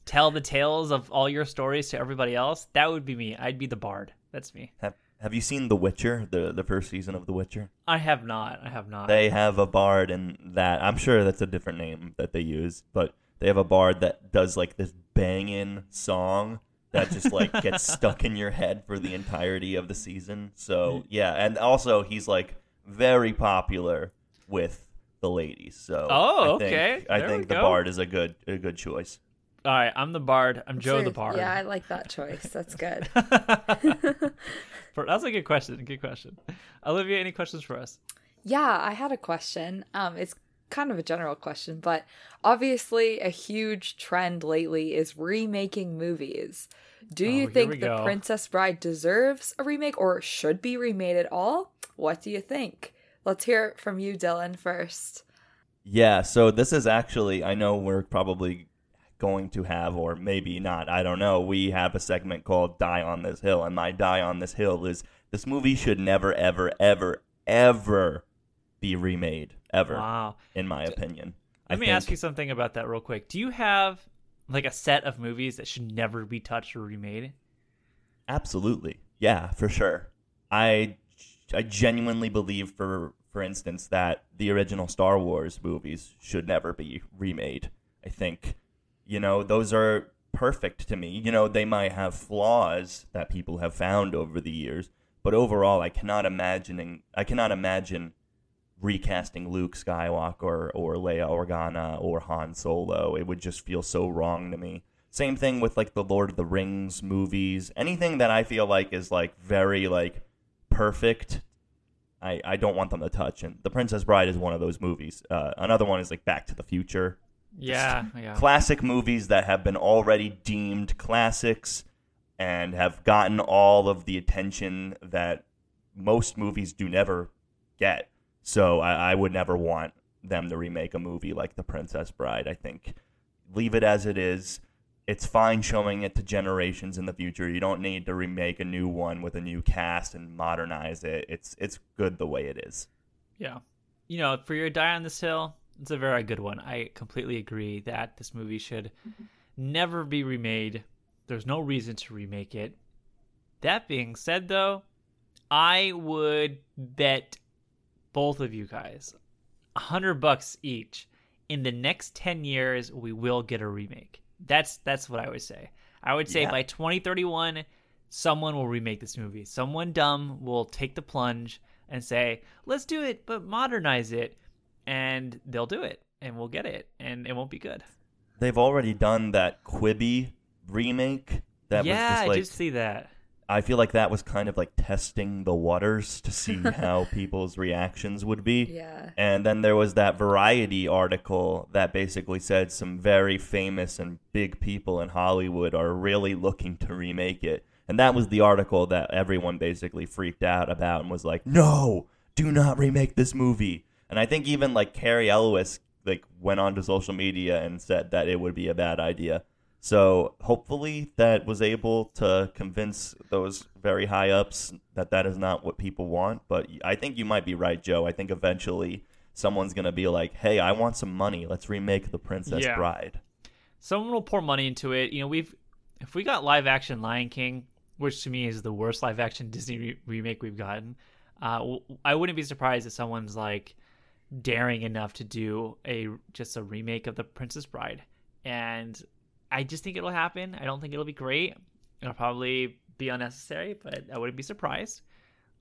tell the tales of all your stories to everybody else. That would be me. I'd be the bard. That's me. Have Have you seen The Witcher? The the first season of The Witcher. I have not. I have not. They have a bard in that. I'm sure that's a different name that they use, but they have a bard that does like this banging song that just like <laughs> gets stuck in your head for the entirety of the season. So yeah, and also he's like very popular with the ladies. So Oh, I think, okay. I There we think the go. bard is a good a good choice. All right, I'm the bard. I'm Joe the bard. Yeah, I like that choice. That's good. <laughs> <laughs> That's a good question. Good question. Olivia, any questions for us? Yeah, I had a question. Um, it's kind of a general question, but obviously a huge trend lately is remaking movies. Do Oh, you here we think The go. Princess Bride deserves a remake or should be remade at all? What do you think? Let's hear it from you, Dylan, first. Yeah, so this is actually I know we're probably going to have or maybe not, I don't know. We have a segment called Die on This Hill and my die on this hill is this movie should never ever ever ever be remade ever Wow. in my opinion. Let I me think- ask you something about that real quick. Do you have like a set of movies that should never be touched or remade? Absolutely. Yeah, for sure. I I genuinely believe for for instance that the original Star Wars movies should never be remade. I think you know, those are perfect to me. You know, they might have flaws that people have found over the years, but overall I cannot imagining I cannot imagine recasting Luke Skywalker or Leia Organa or Han Solo. It would just feel so wrong to me. Same thing with like the Lord of the Rings movies. Anything that I feel like is like very like perfect, I I don't want them to touch. And The Princess Bride is one of those movies. Uh, another one is like Back to the Future. Yeah, yeah. Classic movies that have been already deemed classics and have gotten all of the attention that most movies do never get. So I, I would never want them to remake a movie like The Princess Bride. I think leave it as it is. It's fine showing it to generations in the future. You don't need to remake a new one with a new cast and modernize it. It's it's good the way it is. Yeah. You know, for your die on this hill, it's a very good one. I completely agree that this movie should never be remade. There's no reason to remake it. That being said, though, I would bet both of you guys a hundred bucks each. In the next ten years, we will get a remake. That's that's what I would say. I would say Yeah. by 2031, someone will remake this movie. Someone dumb will take the plunge and say, "Let's do it, but modernize it," and they'll do it, and we'll get it, and it won't be good. They've already done that Quibi remake. That yeah, was just I like did see that. I feel like that was kind of like testing the waters to see <laughs> how people's reactions would be. Yeah. And then there was that Variety article that basically said some very famous and big people in Hollywood are really looking to remake it. And that was the article that everyone basically freaked out about and was like, "No, do not remake this movie." And I think even like Cary Elwes like went onto social media and said that it would be a bad idea. So hopefully that was able to convince those very high ups that that is not what people want. But I think you might be right, Joe. I think eventually someone's gonna be like, "Hey, I want some money. Let's remake The Princess Yeah. Bride." someone will pour money into it. You know, we've if we got live action Lion King, which to me is the worst live action Disney re- remake we've gotten, uh, I wouldn't be surprised if someone's like daring enough to do a just a remake of The Princess Bride, and I just think it'll happen. I don't think it'll be great. It'll probably be unnecessary, but I wouldn't be surprised.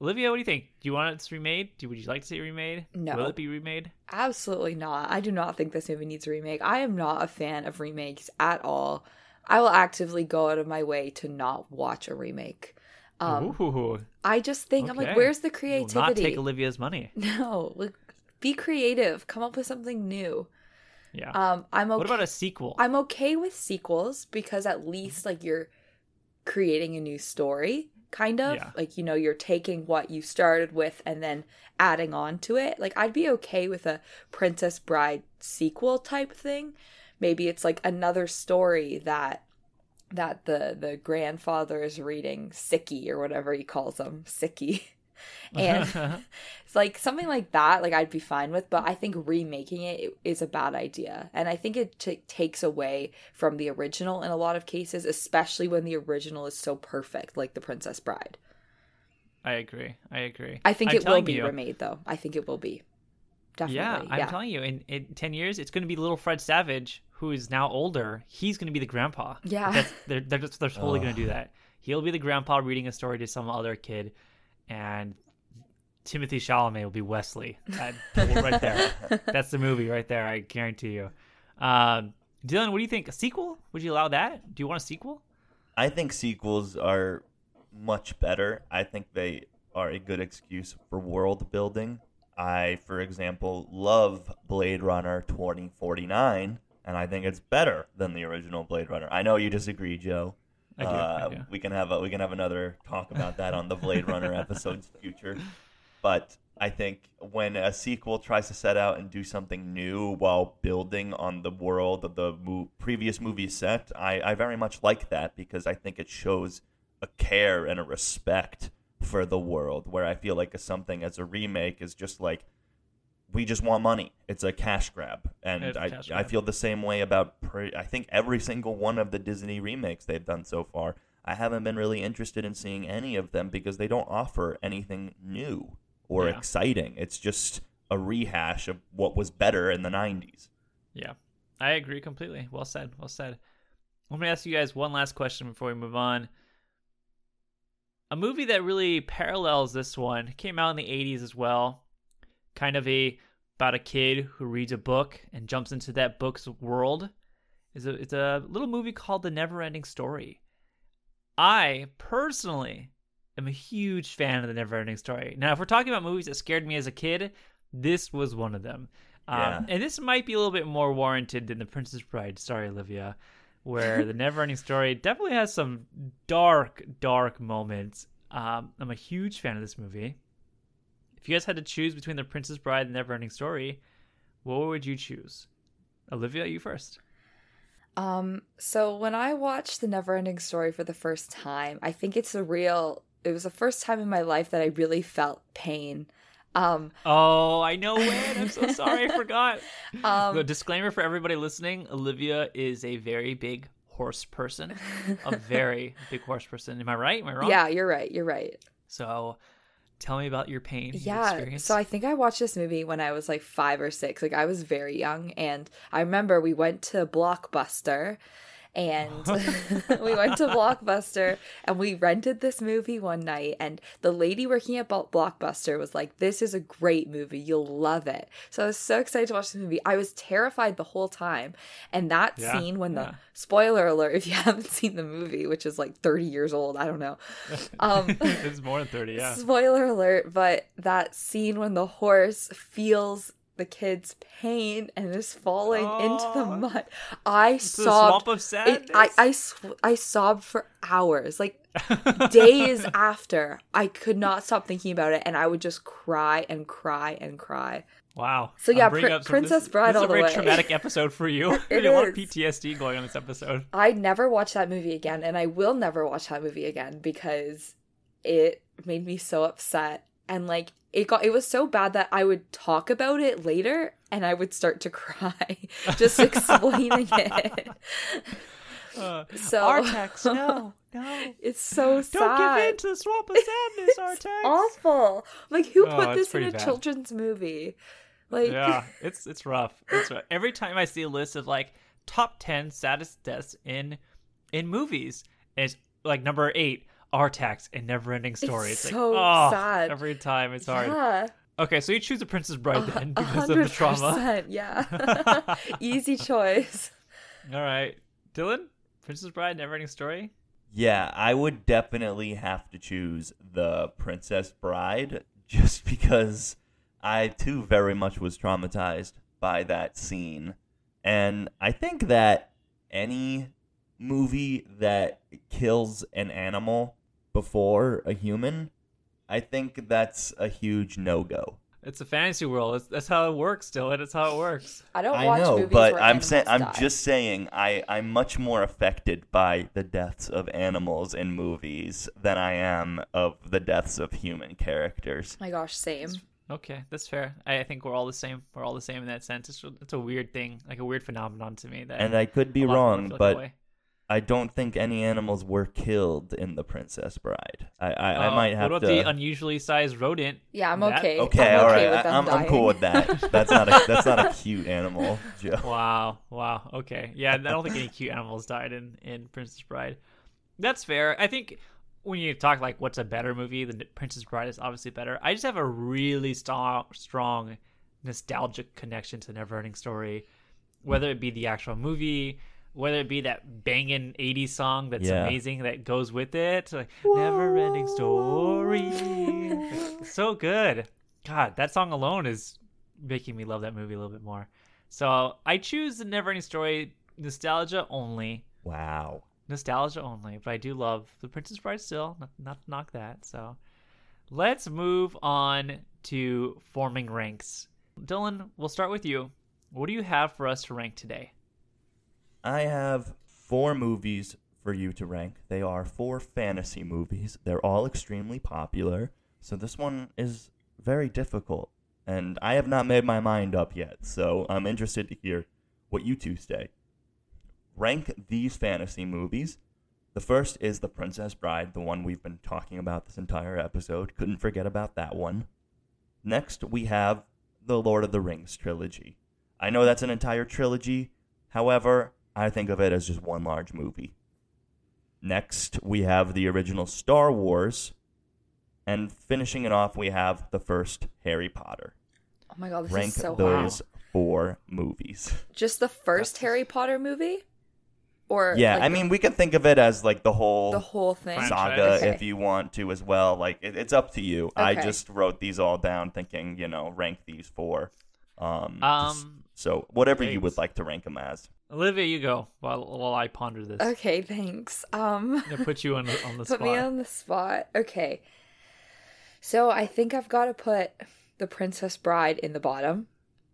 Olivia, what do you think? Do you want it remade? Do would you like to see it remade? No. Will it be remade? Absolutely not. I do not think this movie needs a remake. I am not a fan of remakes at all. I will actively go out of my way to not watch a remake. Um, Ooh. I just think I'm like, where's the Will creativity? not take Olivia's money. <laughs> No, like, be creative. Come up with something new. Yeah. Um, I'm okay. What about a sequel? I'm okay with sequels because at least like you're creating a new story, kind of. Yeah. Like you know, you're taking what you started with and then adding on to it. Like I'd be okay with a Princess Bride sequel type thing. Maybe it's like another story that that the the grandfather is reading Sicky or whatever he calls them, Sicky. <laughs> <laughs> and <laughs> it's like something like that like i'd be fine with but i think remaking it is a bad idea and i think it t- takes away from the original in a lot of cases especially when the original is so perfect like the princess bride I agree. I agree. i think I'm it will be you, remade though i think it will be definitely Yeah, I'm telling you, in, in 10 years, it's going to be little Fred Savage, who is now older. He's going to be the grandpa. Yeah. That's, they're, they're, just, they're totally going to do that. He'll be the grandpa reading a story to some other kid, and Timothée Chalamet will be Westley. That, right there. <laughs> That's the movie right there, I guarantee you. Um, Dylan, what do you think? A sequel? Would you allow that? Do you want a sequel? I think sequels are much better. I think they are a good excuse for world building. I, for example, love Blade Runner 2049, and I think it's better than the original Blade Runner. I know you disagree, Joe. I do, I Uh, do. We can have a, we can have another talk about that on the Blade Runner episode's <laughs> future. But I think when a sequel tries to set out and do something new while building on the world of the mo- previous movie set, I, I very much like that because I think it shows a care and a respect for the world. Where I feel like something as a remake is just like we just want money. It's a cash grab, and I cash I feel the same way about pre- I think every single one of the Disney remakes they've done so far. I haven't been really interested in seeing any of them because they don't offer anything new or Yeah. exciting. It's just a rehash of what was better in the 90s. Yeah, I agree completely. Well said. Well said. Let me ask you guys one last question before we move on. A movie that really parallels this one came out in the 80s as well. Kind of a about a kid who reads a book and jumps into that book's world. Is a it's a little movie called The Neverending Story. I personally am a huge fan of The Neverending Story. Now, if we're talking about movies that scared me as a kid, this was one of them. Yeah. Um, and this might be a little bit more warranted than The Princess Bride. Sorry, Olivia. Where <laughs> The Neverending Story definitely has some dark, dark moments. Um, I'm a huge fan of this movie. If you guys had to choose between The Princess Bride and The Neverending Story, what would you choose? Olivia, you first. Um, so when I watched the Neverending Story for the first time, I think it's a real it was the first time in my life that I really felt pain. Um Oh, I know when. I'm so <laughs> sorry, I forgot. Um, the disclaimer for everybody listening: Olivia is a very big horse person, a <laughs> very big horse person. Am I right? Am I wrong? Yeah, you're right. You're right. So, tell me about your pain. your Yeah. experience. So I think I watched this movie when I was like five or six. Like I was very young. And I remember we went to Blockbuster and <laughs> <laughs> we went to Blockbuster and we rented this movie one night. And the lady working at Blockbuster was like, This is a great movie. You'll love it. So I was so excited to watch the movie. I was terrified the whole time. And that Yeah, scene when yeah. the spoiler alert, if you <laughs> haven't seen the movie, which is like 30 years old, I don't know. Um, it's more than thirty. Yeah. Spoiler alert, but that scene when the horse feels the kid's pain and is falling into the Oh. mud. I a sobbed. swamp of it-. I, I, I sobbed for hours. Like <laughs> days after, I could not stop thinking about it and I would just cry and cry and cry. Wow. So yeah, I'm bringing Pri- up some- Princess this, Bride This is all a very traumatic episode for you. <laughs> <laughs> You want is. PTSD going on this episode. I never watched that movie again, and I will never watch that movie again because it made me so upset. And like it got it was so bad that I would talk about it later and I would start to <laughs> cry just <laughs> explaining it. Uh, So Artax, no, no. <laughs> It's so sad. Don't give in to the swamp of sadness, Artax. Awful. Like who Oh, put this in a bad. children's movie? Like yeah, it's it's rough. It's rough. Every time I see a list of like top ten saddest deaths in in movies, it's like number eight, Artax and Neverending Story. It's, so like oh, sad. every time. It's hard. Yeah. Okay, so you choose the Princess Bride then A <laughs> because of the trauma. Yeah. <laughs> <laughs> Easy choice. All right, Dylan, Princess Bride, never ending Story. Yeah, I would definitely have to choose the Princess Bride just because I too very much was traumatized by that scene. And I think that any movie that kills an animal before a human, I think that's a huge no go. It's a fantasy world. It's, that's how it works, Dylan. It's how it works. I don't I watch know, movies but where I'm saying I'm just saying I I'm much more affected by the deaths of animals in movies than I am of the deaths of human characters. My gosh, same. Okay, that's fair. I, I think we're all the same. We're all the same in that sense. It's, it's a weird thing, like a weird phenomenon to me. That And I could be a lot of people wrong, but way. I don't think any animals were killed in The Princess Bride. I I, I Uh, might have what about to. the unusually sized rodent? Yeah, I'm That- okay. okay, I'm all okay right. with them I, am I'm cool with that. That's not a that's not a <laughs> cute animal, Joe. Wow, wow. Okay, yeah. I don't think any cute animals died in in Princess Bride. That's fair. I think when you talk like what's a better movie, the Princess Bride is obviously better. I just have a really strong, strong nostalgic connection to Neverending Story, whether it be the actual movie. Whether it be that banging 80s song that's Yeah. amazing that goes with it, like never ending story. <laughs> So good. God, that song alone is making me love that movie a little bit more. So I choose the Never Ending Story nostalgia only. Wow. Nostalgia only. But I do love The Princess Bride still. Not, not knock that. So let's move on to forming ranks. Dylan, we'll start with you. What do you have for us to rank today? I have four movies for you to rank. They are four fantasy movies. They're all extremely popular. So this one is very difficult. And I have not made my mind up yet. So I'm interested to hear what you two say. Rank these fantasy movies. The first is The Princess Bride, the one we've been talking about this entire episode. Couldn't forget about that one. Next, we have the Lord of the Rings trilogy. I know that's an entire trilogy. However, I think of it as just one large movie. Next, we have the original Star Wars. And finishing it off, we have the first Harry Potter. Oh my god, this Rank is so those hard. four movies. Just the first Harry Potter movie, or yeah, like, I mean, we could think of it as like the whole the whole thing. saga Okay. if you want to as well. Like, it, it's up to you. I just wrote these all down thinking, you know, rank these four. Um, just- Um, so whatever you would like to rank them as. Olivia, you go while, while I ponder this. Okay, thanks. Um, I'm put you on the, on the put <laughs> spot. Put me on the spot. Okay, so I think I've got to put the Princess Bride in the bottom.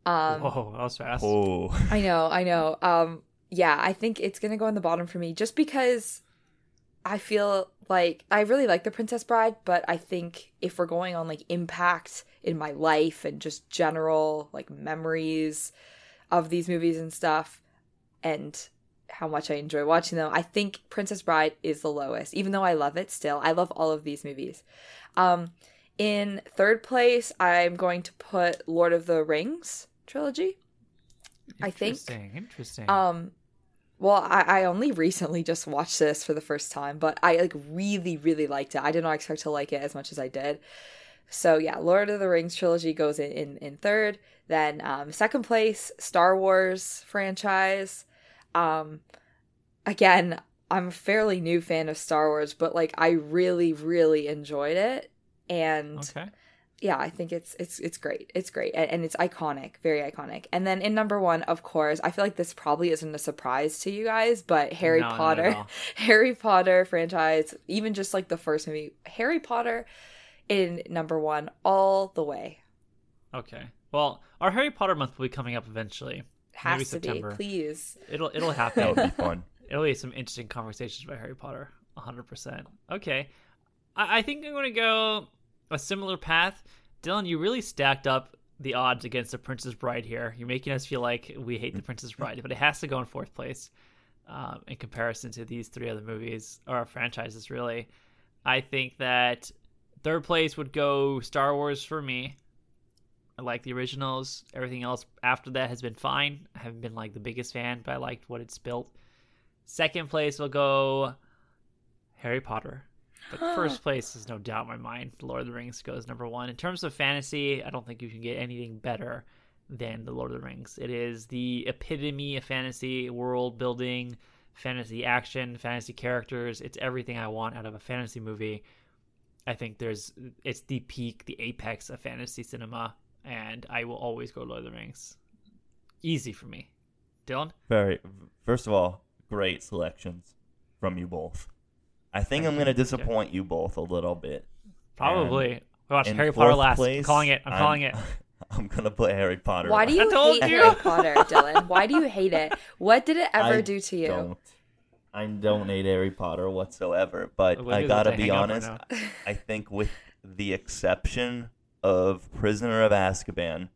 Um, Whoa, that was fast. Oh, I know, I know. Um, yeah, I think it's gonna go in the bottom for me, just because I feel like I really like the Princess Bride, but I think if we're going on like impact in my life and just general like memories of these movies and stuff, and how much I enjoy watching them, I think Princess Bride is the lowest, even though I love it still. I love all of these movies. Um, in third place, I'm going to put Lord of the Rings trilogy. I think. Interesting. Interesting. Um, well, I, I only recently just watched this for the first time, but I like really, really liked it. I did not expect to like it as much as I did. So yeah, Lord of the Rings trilogy goes in in, in third. Then um, second place, Star Wars franchise. Um, again, I'm a fairly new fan of Star Wars, but like I really, really enjoyed it, and okay. yeah, I think it's it's it's great. It's great and, and it's iconic, very iconic. And then in number one, of course, I feel like this probably isn't a surprise to you guys, but Harry No, Potter. <laughs> Harry Potter franchise, even just like the first movie, Harry Potter in number one all the way. Okay. Well, our Harry Potter month will be coming up eventually. Has Maybe to September. be, please. It'll it'll <laughs> that happen. would be fun. It'll be some interesting conversations about Harry Potter. 100%. Okay. I, I think I'm going to go a similar path. Dylan, you really stacked up the odds against the Princess Bride here. You're making us feel like we hate the Princess Bride, but it has to go in fourth place um, in comparison to these three other movies or franchises, really. I think that third place would go Star Wars for me. I like the originals. Everything else after that has been fine. I haven't been like the biggest fan, but I liked what it's built. Second place will go Harry Potter. But first place is no doubt in my mind. Lord of the Rings goes number one. In terms of fantasy, I don't think you can get anything better than the Lord of the Rings. It is the epitome of fantasy, world building, fantasy action, fantasy characters. It's everything I want out of a fantasy movie. I think there's it's the peak, the apex of fantasy cinema, and I will always go Lord of the Rings. Easy for me. Dylan? Very. First of all, great selections from you both. I think Thank I'm going to disappoint you both a little bit. Probably. And We watched Harry Potter fourth last. I'm calling it. I'm calling it. <laughs> I'm going to put Harry Potter. Why do last. you told hate you. Harry Potter, Dylan? Why do you hate it? What did it ever I do to you? Don't. I don't hate Harry Potter whatsoever, but When I gotta be hang up or honest. I think with the exception of Prisoner of Azkaban,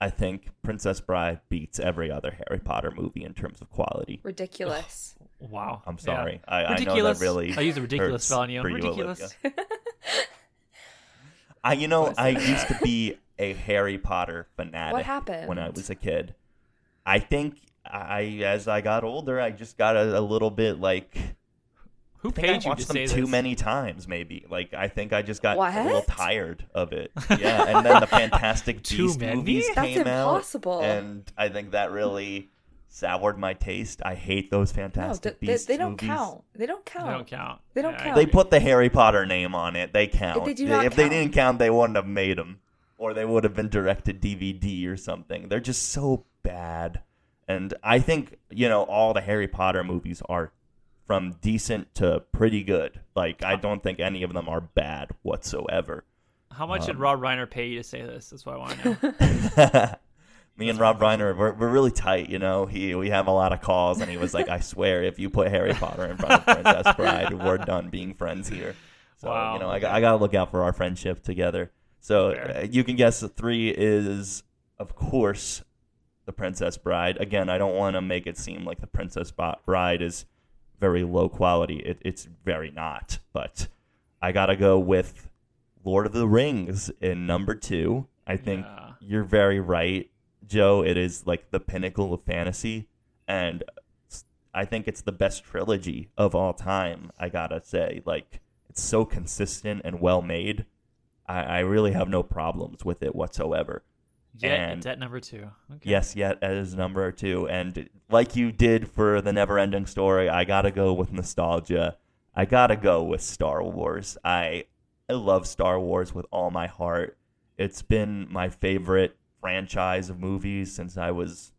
I think Princess Bride beats every other Harry Potter movie in terms of quality. Ridiculous. Wow. I'm Yeah. sorry. I, I know ridiculous. that really. I use a ridiculous hurts spell on you. Ridiculous. Olivia. <laughs> I, you know, I used to be a Harry Potter fanatic What happened? when I was a kid. I think I, as I got older, I just got a, a little bit like. Who I paid I you to watched them say too this? many times, maybe. Like I think I just got a little tired of it. <laughs> Yeah, and then the Fantastic Too Beast many? movies That's came impossible. out, and I think that really soured my taste. I hate those No, Fantastic th- they, Beasts they don't movies. count. They don't count. They don't count. They don't Yeah, count. They put the Harry Potter name on it. They count. They do not if they didn't count, they wouldn't have made them, or they would have been directed DVD or something. They're just so bad. And I think you know all the Harry Potter movies are from decent to pretty good. Like I don't think any of them are bad whatsoever. How much did Um, Rob Reiner pay you to say this? That's what I want to know. <laughs> <laughs> Me and Rob Reiner, we're, we're really tight, you know. He we have a lot of calls, and he was like, "I swear, if you put Harry Potter in front of Princess Bride, we're done being friends here." So Wow, you know, I, got- I gotta look out for our friendship together. So uh, you can guess the three is, of course, the Princess Bride. Again, I don't want to make it seem like the Princess Bride is very low quality. It, it's very not. But I gotta go with Lord of the Rings in number two. I think Yeah. you're very right, Joe. It is like the pinnacle of fantasy, and I think it's the best trilogy of all time. I gotta say, like it's so consistent and well made. I, I really have no problems with it whatsoever. Yeah, And- it's at number two. Okay. Yes, yet as number two, and like you did for the never-ending story, I gotta go with nostalgia. I gotta go with Star Wars. I I love Star Wars with all my heart. It's been my favorite franchise of movies since I was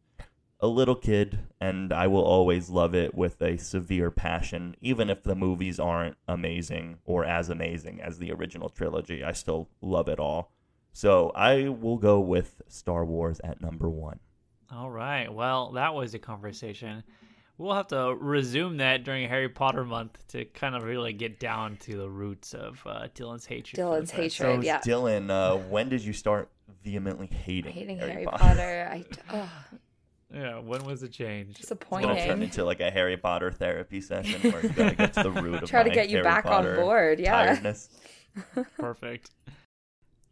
a little kid, and I will always love it with a severe passion. Even if the movies aren't amazing or as amazing as the original trilogy, I still love it all. So I will go with Star Wars at number one. All right. Well, that was a conversation. We'll have to resume that during Harry Potter month to kind of really get down to the roots of uh, Dylan's hatred. Dylan's hatred. So yeah. Dylan, uh, when did you start vehemently hating, Hating Harry, Harry Potter? Potter. <laughs> I oh, Yeah. When was the change? It's gonna turn disappointing. into like a Harry Potter therapy session where you gotta get to the <laughs> root of Try to get you Harry back on board, yeah. tiredness. <laughs> Perfect.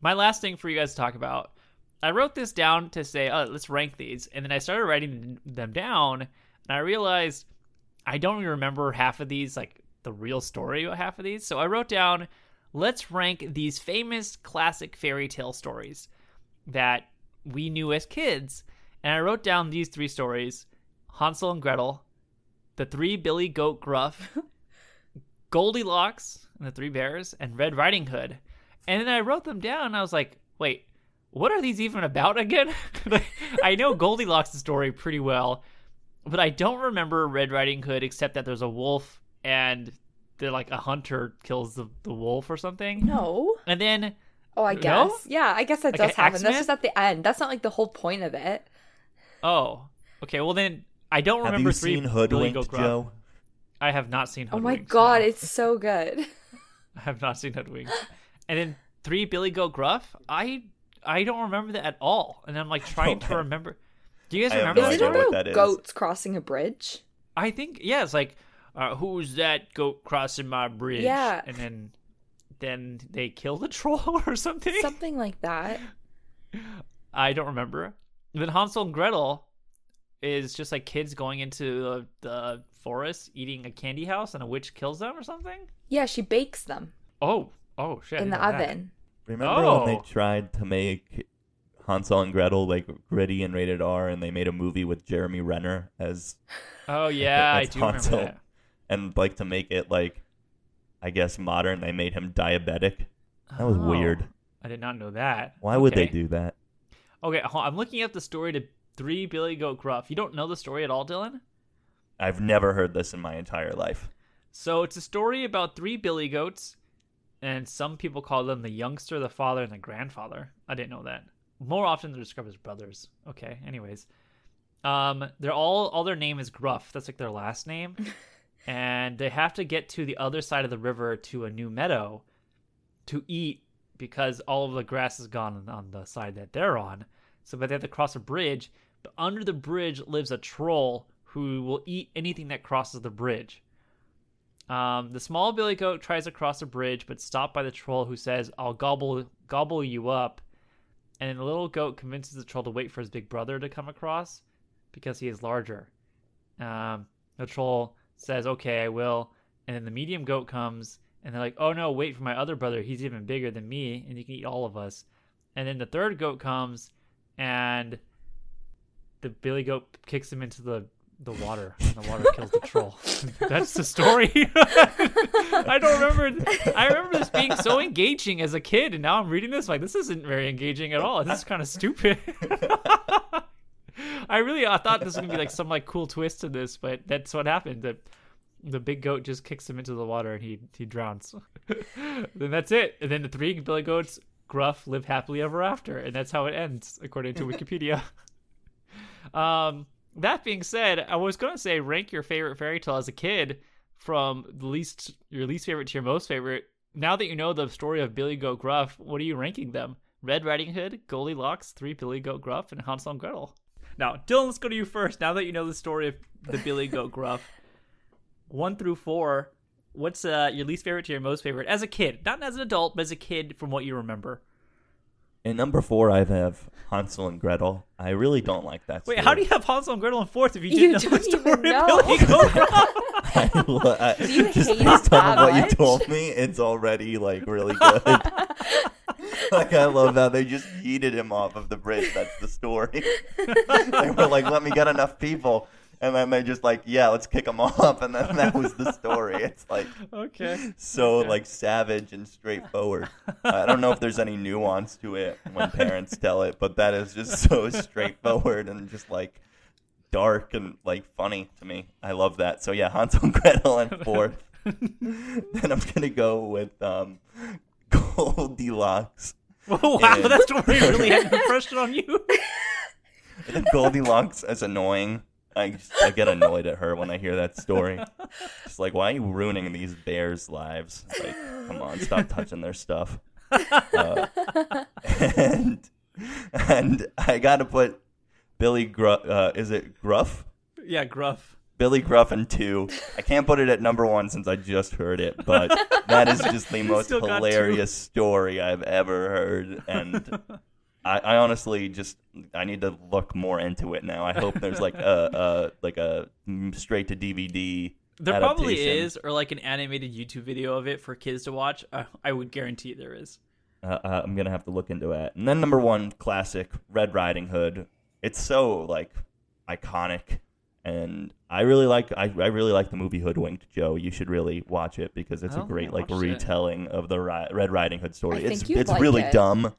My last thing for you guys to talk about. I wrote this down to say, oh, let's rank these. And then I started writing them down, and I realized I don't even remember half of these, like the real story of half of these. So I wrote down, let's rank these famous classic fairy tale stories that we knew as kids. And I wrote down these three stories Hansel and Gretel, The Three Billy Goat Gruff, <laughs> Goldilocks and the Three Bears, and Red Riding Hood. And then I wrote them down and I was like, wait, what are these even about again? <laughs> I know Goldilocks' story pretty well, but I don't remember Red Riding Hood except that there's a wolf and they're like a hunter kills the, the wolf or something. No. And then Oh, I No? guess. Yeah, I guess that Like does happen. That's X-Men? just at the end. That's not like the whole point of it. oh, okay, well then I don't Have remember you three seen Hoodwinked, Goat Joe? I have not seen Oh my god, no. it's so good. <laughs> I have not seen Hoodwinked. And then three Billy Goat Gruff. I I don't remember that at all, and I'm like trying to remember. Do you guys I remember? no is that it idea story? what about that is. goats crossing a bridge? I think yeah. It's like uh, who's that goat crossing my bridge? Yeah. and then then they kill the <laughs> troll or something. Something like that. I don't remember. Then Hansel and Gretel is just like kids going into the, the forest eating a candy house, and a witch kills them or something. Yeah, she bakes them Oh, oh shit! In the know that. oven. Remember when they Oh. tried to make Hansel and Gretel like gritty and rated R, and they made a movie with Jeremy Renner as <laughs> Oh yeah, <laughs> I as do remember that. And like to make it like, I guess modern, they made him diabetic. That was Oh, weird. I did not know that. Why would they do that? Okay, hold on, I'm looking up the story to Three Billy Goat Gruff. You don't know the story at all, Dylan? I've never heard this in my entire life. So it's a story about three billy goats, and some people call them the youngster, the father, and the grandfather. I didn't know that. More often they're described as brothers. Okay, anyways. Um, they're all all their name is Gruff. That's like their last name. <laughs> and they have to get to the other side of the river to a new meadow to eat because all of the grass is gone on- on the side that they're on. So but they have to cross a bridge, but under the bridge lives a troll who will eat anything that crosses the bridge. Um, the small billy goat tries to cross a bridge, but stopped by the troll, who says, "I'll gobble gobble you up." And then the little goat convinces the troll to wait for his big brother to come across, because he is larger. Um, the troll says, "Okay, I will." And then the medium goat comes, and they're like, "Oh no, wait for my other brother. He's even bigger than me, and he can eat all of us." And then the third goat comes, and the billy goat kicks him into the the water, and the water kills the troll. <laughs> That's the story. <laughs> I don't remember. I remember this being so engaging as a kid, and now I'm reading this like this isn't very engaging at all. This is kind of stupid. <laughs> I really I thought this was gonna be like some like cool twist to this, but that's what happened. The the big goat just kicks him into the water and he he drowns. then that's it. And then the three billy goats gruff live happily ever after, and that's how it ends according to Wikipedia. um, that being said, I was gonna say rank your favorite fairy tale as a kid from the least your least favorite to your most favorite. Now that you know the story of Billy Goat Gruff, what are you ranking them? Red Riding Hood, Goldilocks, Three Billy Goat Gruff, and Hansel and Gretel. Now, Dylan, let's go to you first. Now that you know the story of the Billy Goat Gruff, <laughs> one through four, what's uh, your least favorite to your most favorite as a kid? Not as an adult, but as a kid from what you remember. In number four, I have Hansel and Gretel. I really don't like that. Wait, story. how do you have Hansel and Gretel in fourth if you You didn't know the don't even story know. of Billy Goat Gruff? I, I, Do you just hate based it on that what you told me, it's already like really good. <laughs> like I love how they just yeeted him off of the bridge. That's the story. <laughs> they were like, "Let me get enough people," and then they just like, "Yeah, let's kick him <laughs> off," and then that was the story. It's like okay. so like savage and straightforward. <laughs> I don't know if there's any nuance to it when parents tell it, but that is just so <laughs> straightforward and just like dark and like funny to me. I love that. So yeah, Hansel and Gretel in fourth. then I'm gonna go with um, Goldilocks. Oh, wow, And- that story really had an impression on you. Goldilocks is annoying. I I get annoyed at her when I hear that story. It's like, why are you ruining these bears' lives? It's like, come on, stop touching their stuff. Uh, <laughs> and and I got to put Billy Gruff. Uh, is it Gruff? yeah, Gruff. Billy Gruff in two. I can't put it at number one since I just heard it, but that is <laughs> just the most Still got two. hilarious story I've ever heard, and I, I honestly just I need to look more into it now. I hope there's like a, a like a straight to DVD. There probably is, or like an animated YouTube video of it for kids to watch. Uh, I would guarantee there is. Uh, uh, I'm gonna have to look into it. And then number one, classic Red Riding Hood. It's so like iconic, and I really like. I, I really like the movie Hoodwinked Joe. You should really watch it because it's a great like watched it. retelling of the Ri- Red Riding Hood story. I it's think you'd it's like really it. dumb,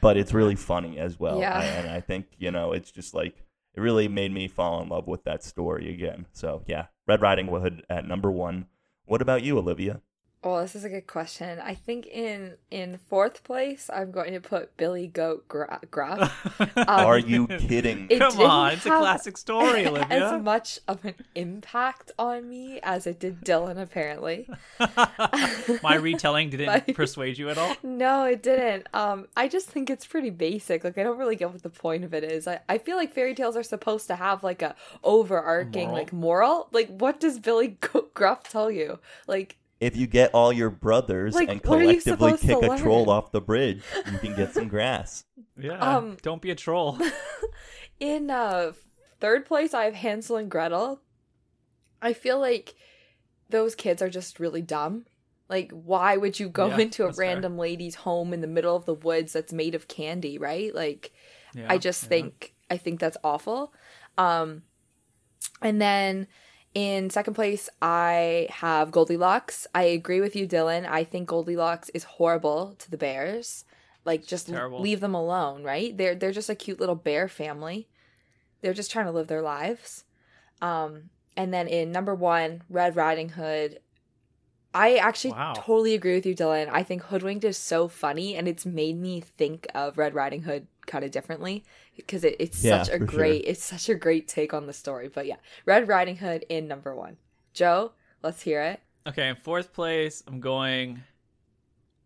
but it's really funny as well. Yeah. I- and I think you know it's just like it really made me fall in love with that story again. So yeah, Red Riding Hood at number one. What about you, Olivia? Well, this is a good question. I think in in fourth place, I'm going to put Billy Goat Gra- Gruff. <laughs> Um, Are you kidding? It Come on, it's a classic story, <laughs> as Olivia. much of an impact on me as it did Dylan, apparently. <laughs> My retelling didn't Like- persuade you at all. No, it didn't. Um, I just think it's pretty basic. Like I don't really get what the point of it is. I, I feel like fairy tales are supposed to have like a overarching Moral? like moral. Like what does Billy Goat Gruff tell you? Like If you get all your brothers Like, and what are you collectively supposed kick to a troll off the bridge, you can get some grass. <laughs> Yeah. Um, don't be a troll. <laughs> in uh third place I have Hansel and Gretel. I feel like those kids are just really dumb. Like, why would you go Yeah, into a that's fair. random lady's home in the middle of the woods that's made of candy, right? Like, Yeah, I just yeah. think I think that's awful. Um, and then in second place, I have Goldilocks. I agree with you, Dylan. I think Goldilocks is horrible to the bears. Like, just terrible. leave them alone, right? They're they're just a cute little bear family. They're just trying to live their lives. Um, and then in number one, Red Riding Hood. I actually Wow. totally agree with you, Dylan. I think Hoodwinked is so funny, and it's made me think of Red Riding Hood kind of differently because it, it's Yeah, such a great, sure. it's such a great take on the story. But yeah, Red Riding Hood in number one. Joe, let's hear it. Okay, in fourth place, I'm going.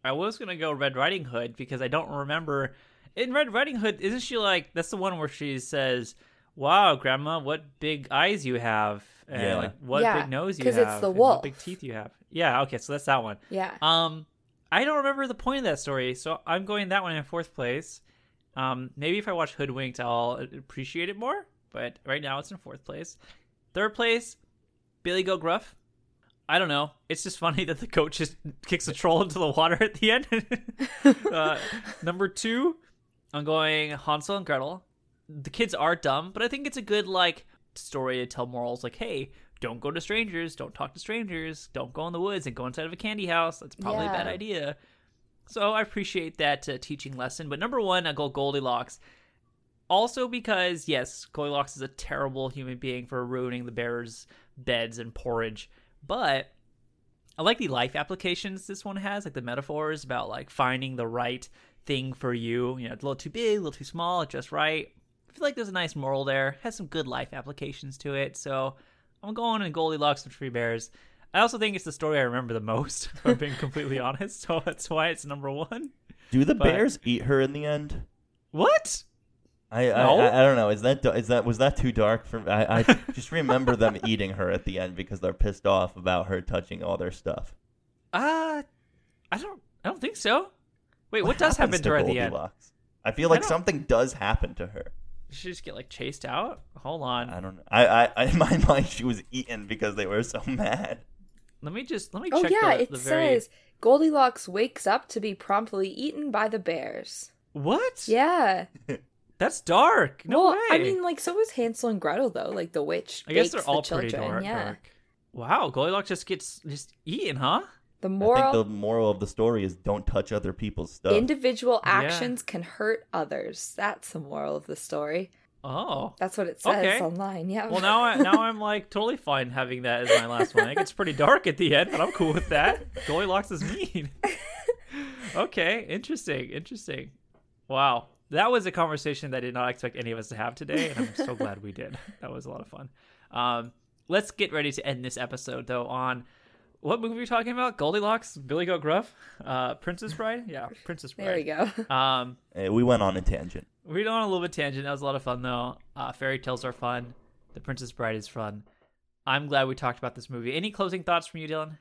I was gonna go Red Riding Hood because I don't remember. In Red Riding Hood, isn't she like that's the one where she says, "Wow, Grandma, what big eyes you have, and Yeah. like what Yeah, big nose you have, it's the and what wolf. big teeth you have." Yeah, okay, so that's that one. Yeah. Um, I don't remember the point of that story, so I'm going that one in fourth place. Um, maybe if I watch Hoodwinked, I'll appreciate it more. But right now, it's in fourth place. Third place, Billy Go Gruff. I don't know. It's just funny <laughs> that the coach just kicks a troll into the water at the end. <laughs> uh, number two, I'm going Hansel and Gretel. The kids are dumb, but I think it's a good like story to tell morals. Like, hey, don't go to strangers, don't talk to strangers, don't go in the woods and go inside of a candy house. That's probably a bad idea. So I appreciate that uh, teaching lesson. But number one, I go Goldilocks. Also because yes, Goldilocks is a terrible human being for ruining the bears' beds and porridge. But I like the life applications this one has, like the metaphors about like finding the right thing for you. You know, it's a little too big, a little too small, just right. I feel like there's a nice moral there. Has some good life applications to it. So I'm going in Goldilocks and Three Bears. I also think it's the story I remember the most, <laughs> if I'm being completely <laughs> honest. So that's why it's number one. Do the But- bears eat her in the end? What? I, I, No? I I don't know. Is that is that was that too dark for? I, I <laughs> just remember them eating her at the end because they're pissed off about her touching all their stuff. Uh I don't I don't think so. Wait, what, does happen happens to her at the end? Goldilocks? I feel I like don't- something does happen to her. Did she just get like chased out? Hold on. I don't know. I, I, I <laughs> in my mind she was eaten because they were so <laughs> mad. Let me just let me Oh check yeah, the, it the very says Goldilocks wakes up to be promptly eaten by the bears. What? Yeah. <laughs> That's dark. No well, way. I mean, like so is Hansel and Gretel though. Like the witch. I guess they're all the pretty children. dark, Yeah. dark. Wow, Goldilocks just gets just eaten, huh? The I moral: think the moral of the story is don't touch other people's stuff. individual Yeah. actions can hurt others. That's the moral of the story. Oh. That's what it says Okay. online. Yeah. Well, now I now I'm like totally fine having that as my last one. It gets pretty dark at the end, but I'm cool with that. Goldilocks is mean. <laughs> okay, interesting, interesting. Wow, that was a conversation that I did not expect any of us to have today, and I'm so glad we did. That was a lot of fun. Um, let's get ready to end this episode though on what movie are we talking about? Goldilocks, Billy Goat Gruff, uh, Princess Bride. Yeah, Princess <laughs> Bride. there we go. Um, Eh, we went on a tangent. we went on a little bit tangent. That was a lot of fun, though. Uh, fairy tales are fun. The Princess Bride is fun. I'm glad we talked about this movie. Any closing thoughts from you, Dylan?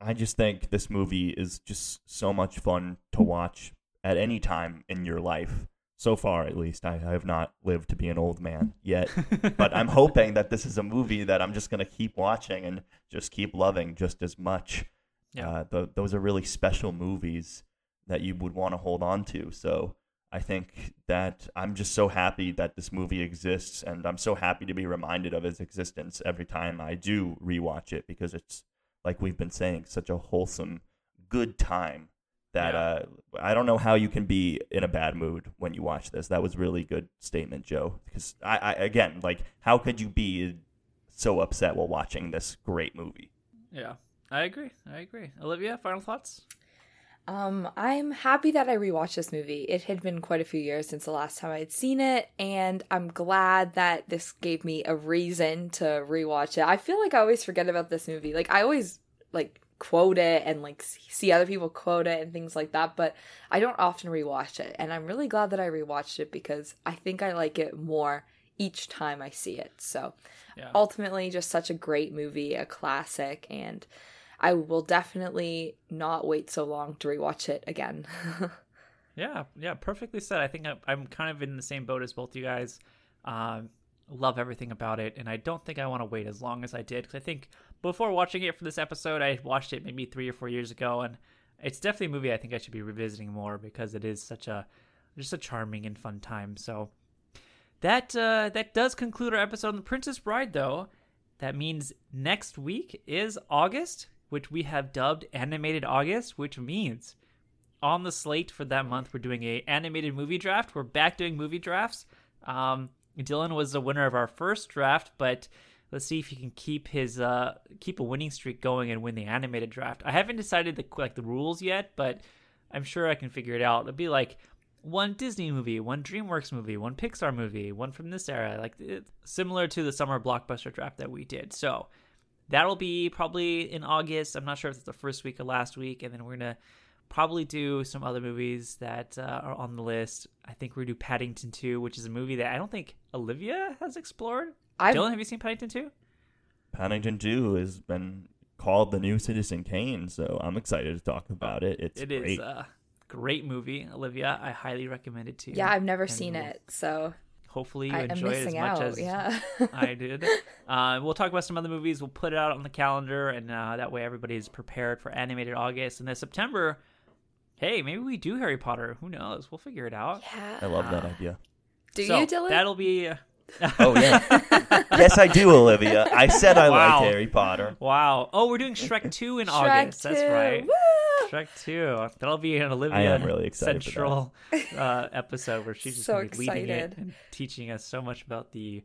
I just think this movie is just so much fun to watch at any time in your life. So far, at least, I have not lived to be an old man yet. <laughs> but I'm hoping that this is a movie that I'm just going to keep watching and just keep loving just as much. Yeah. Uh, th- those are really special movies that you would want to hold on to. So I think that I'm just so happy that this movie exists, and I'm so happy to be reminded of its existence every time I do rewatch it because it's like we've been saying, such a wholesome, good time that Yeah. uh, I don't know how you can be in a bad mood when you watch this. That was really good statement, Joe. Because I, I again, like, how could you be so upset while watching this great movie? Yeah, I agree. I agree. Olivia, final thoughts? Um, I'm happy that I rewatched this movie. It had been quite a few years since the last time I had seen it, and I'm glad that this gave me a reason to rewatch it. I feel like I always forget about this movie. Like I always like quote it and like see other people quote it and things like that, but I don't often rewatch it. And I'm really glad that I rewatched it because I think I like it more each time I see it. So, Yeah. ultimately just such a great movie, a classic and I will definitely not wait so long to rewatch it again. <laughs> Yeah, yeah, perfectly said. I think I'm, kind of in the same boat as both you guys. Um, love everything about it, and I don't think I want to wait as long as I did because I think before watching it for this episode, I watched it maybe three or four years ago, and it's definitely a movie I think I should be revisiting more because it is such a just a charming and fun time. So that uh, that does conclude our episode on The Princess Bride, though. That means next week is August, which we have dubbed Animated August, which means on the slate for that month we're doing a animated movie draft. We're back doing movie drafts. Um, Dylan was the winner of our first draft, but let's see if he can keep his uh, keep a winning streak going and win the animated draft. I haven't decided the like the rules yet, but I'm sure I can figure it out. It'll be like one Disney movie, one DreamWorks movie, one Pixar movie, one from this era, like similar to the summer blockbuster draft that we did. So that'll be probably in August. I'm not sure if it's the first week or last week, and then we're gonna probably do some other movies that uh, are on the list. I think we're gonna do Paddington 2, which is a movie that I don't think Olivia has explored. I've- Dylan, have you seen Paddington 2? Paddington 2 has been called the new Citizen Kane, so I'm excited to talk about it. It's It is great. a great movie, Olivia. I highly recommend it to you. Yeah, I've never And seen we'll- it, so Hopefully you I- I'm enjoy it as missing much out, as yeah. <laughs> I did. Uh, we'll talk about some other movies. We'll put it out on the calendar, and uh, that way everybody's prepared for animated August. And then September, hey, maybe we do Harry Potter. Who knows? We'll figure it out. yeah. I love that idea. Do So, you, Dylan? That'll be. <laughs> Oh, yeah. yes, I do, Olivia. I said I Wow. like Harry Potter. Wow. Oh, we're doing Shrek 2 in Shrek August. That's right. Woo! Shrek 2. That'll be an Olivia I am really excited for that. central uh, episode where she's just So gonna be leading it and teaching us so much about the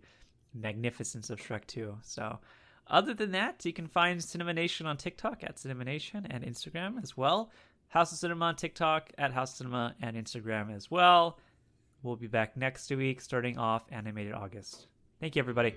magnificence of Shrek 2. So, other than that, you can find Cinema Nation on TikTok at Cinema Nation and Instagram as well. House of Cinema on TikTok at House of Cinema and Instagram as well. We'll be back next week, starting off animated August. Thank you, everybody.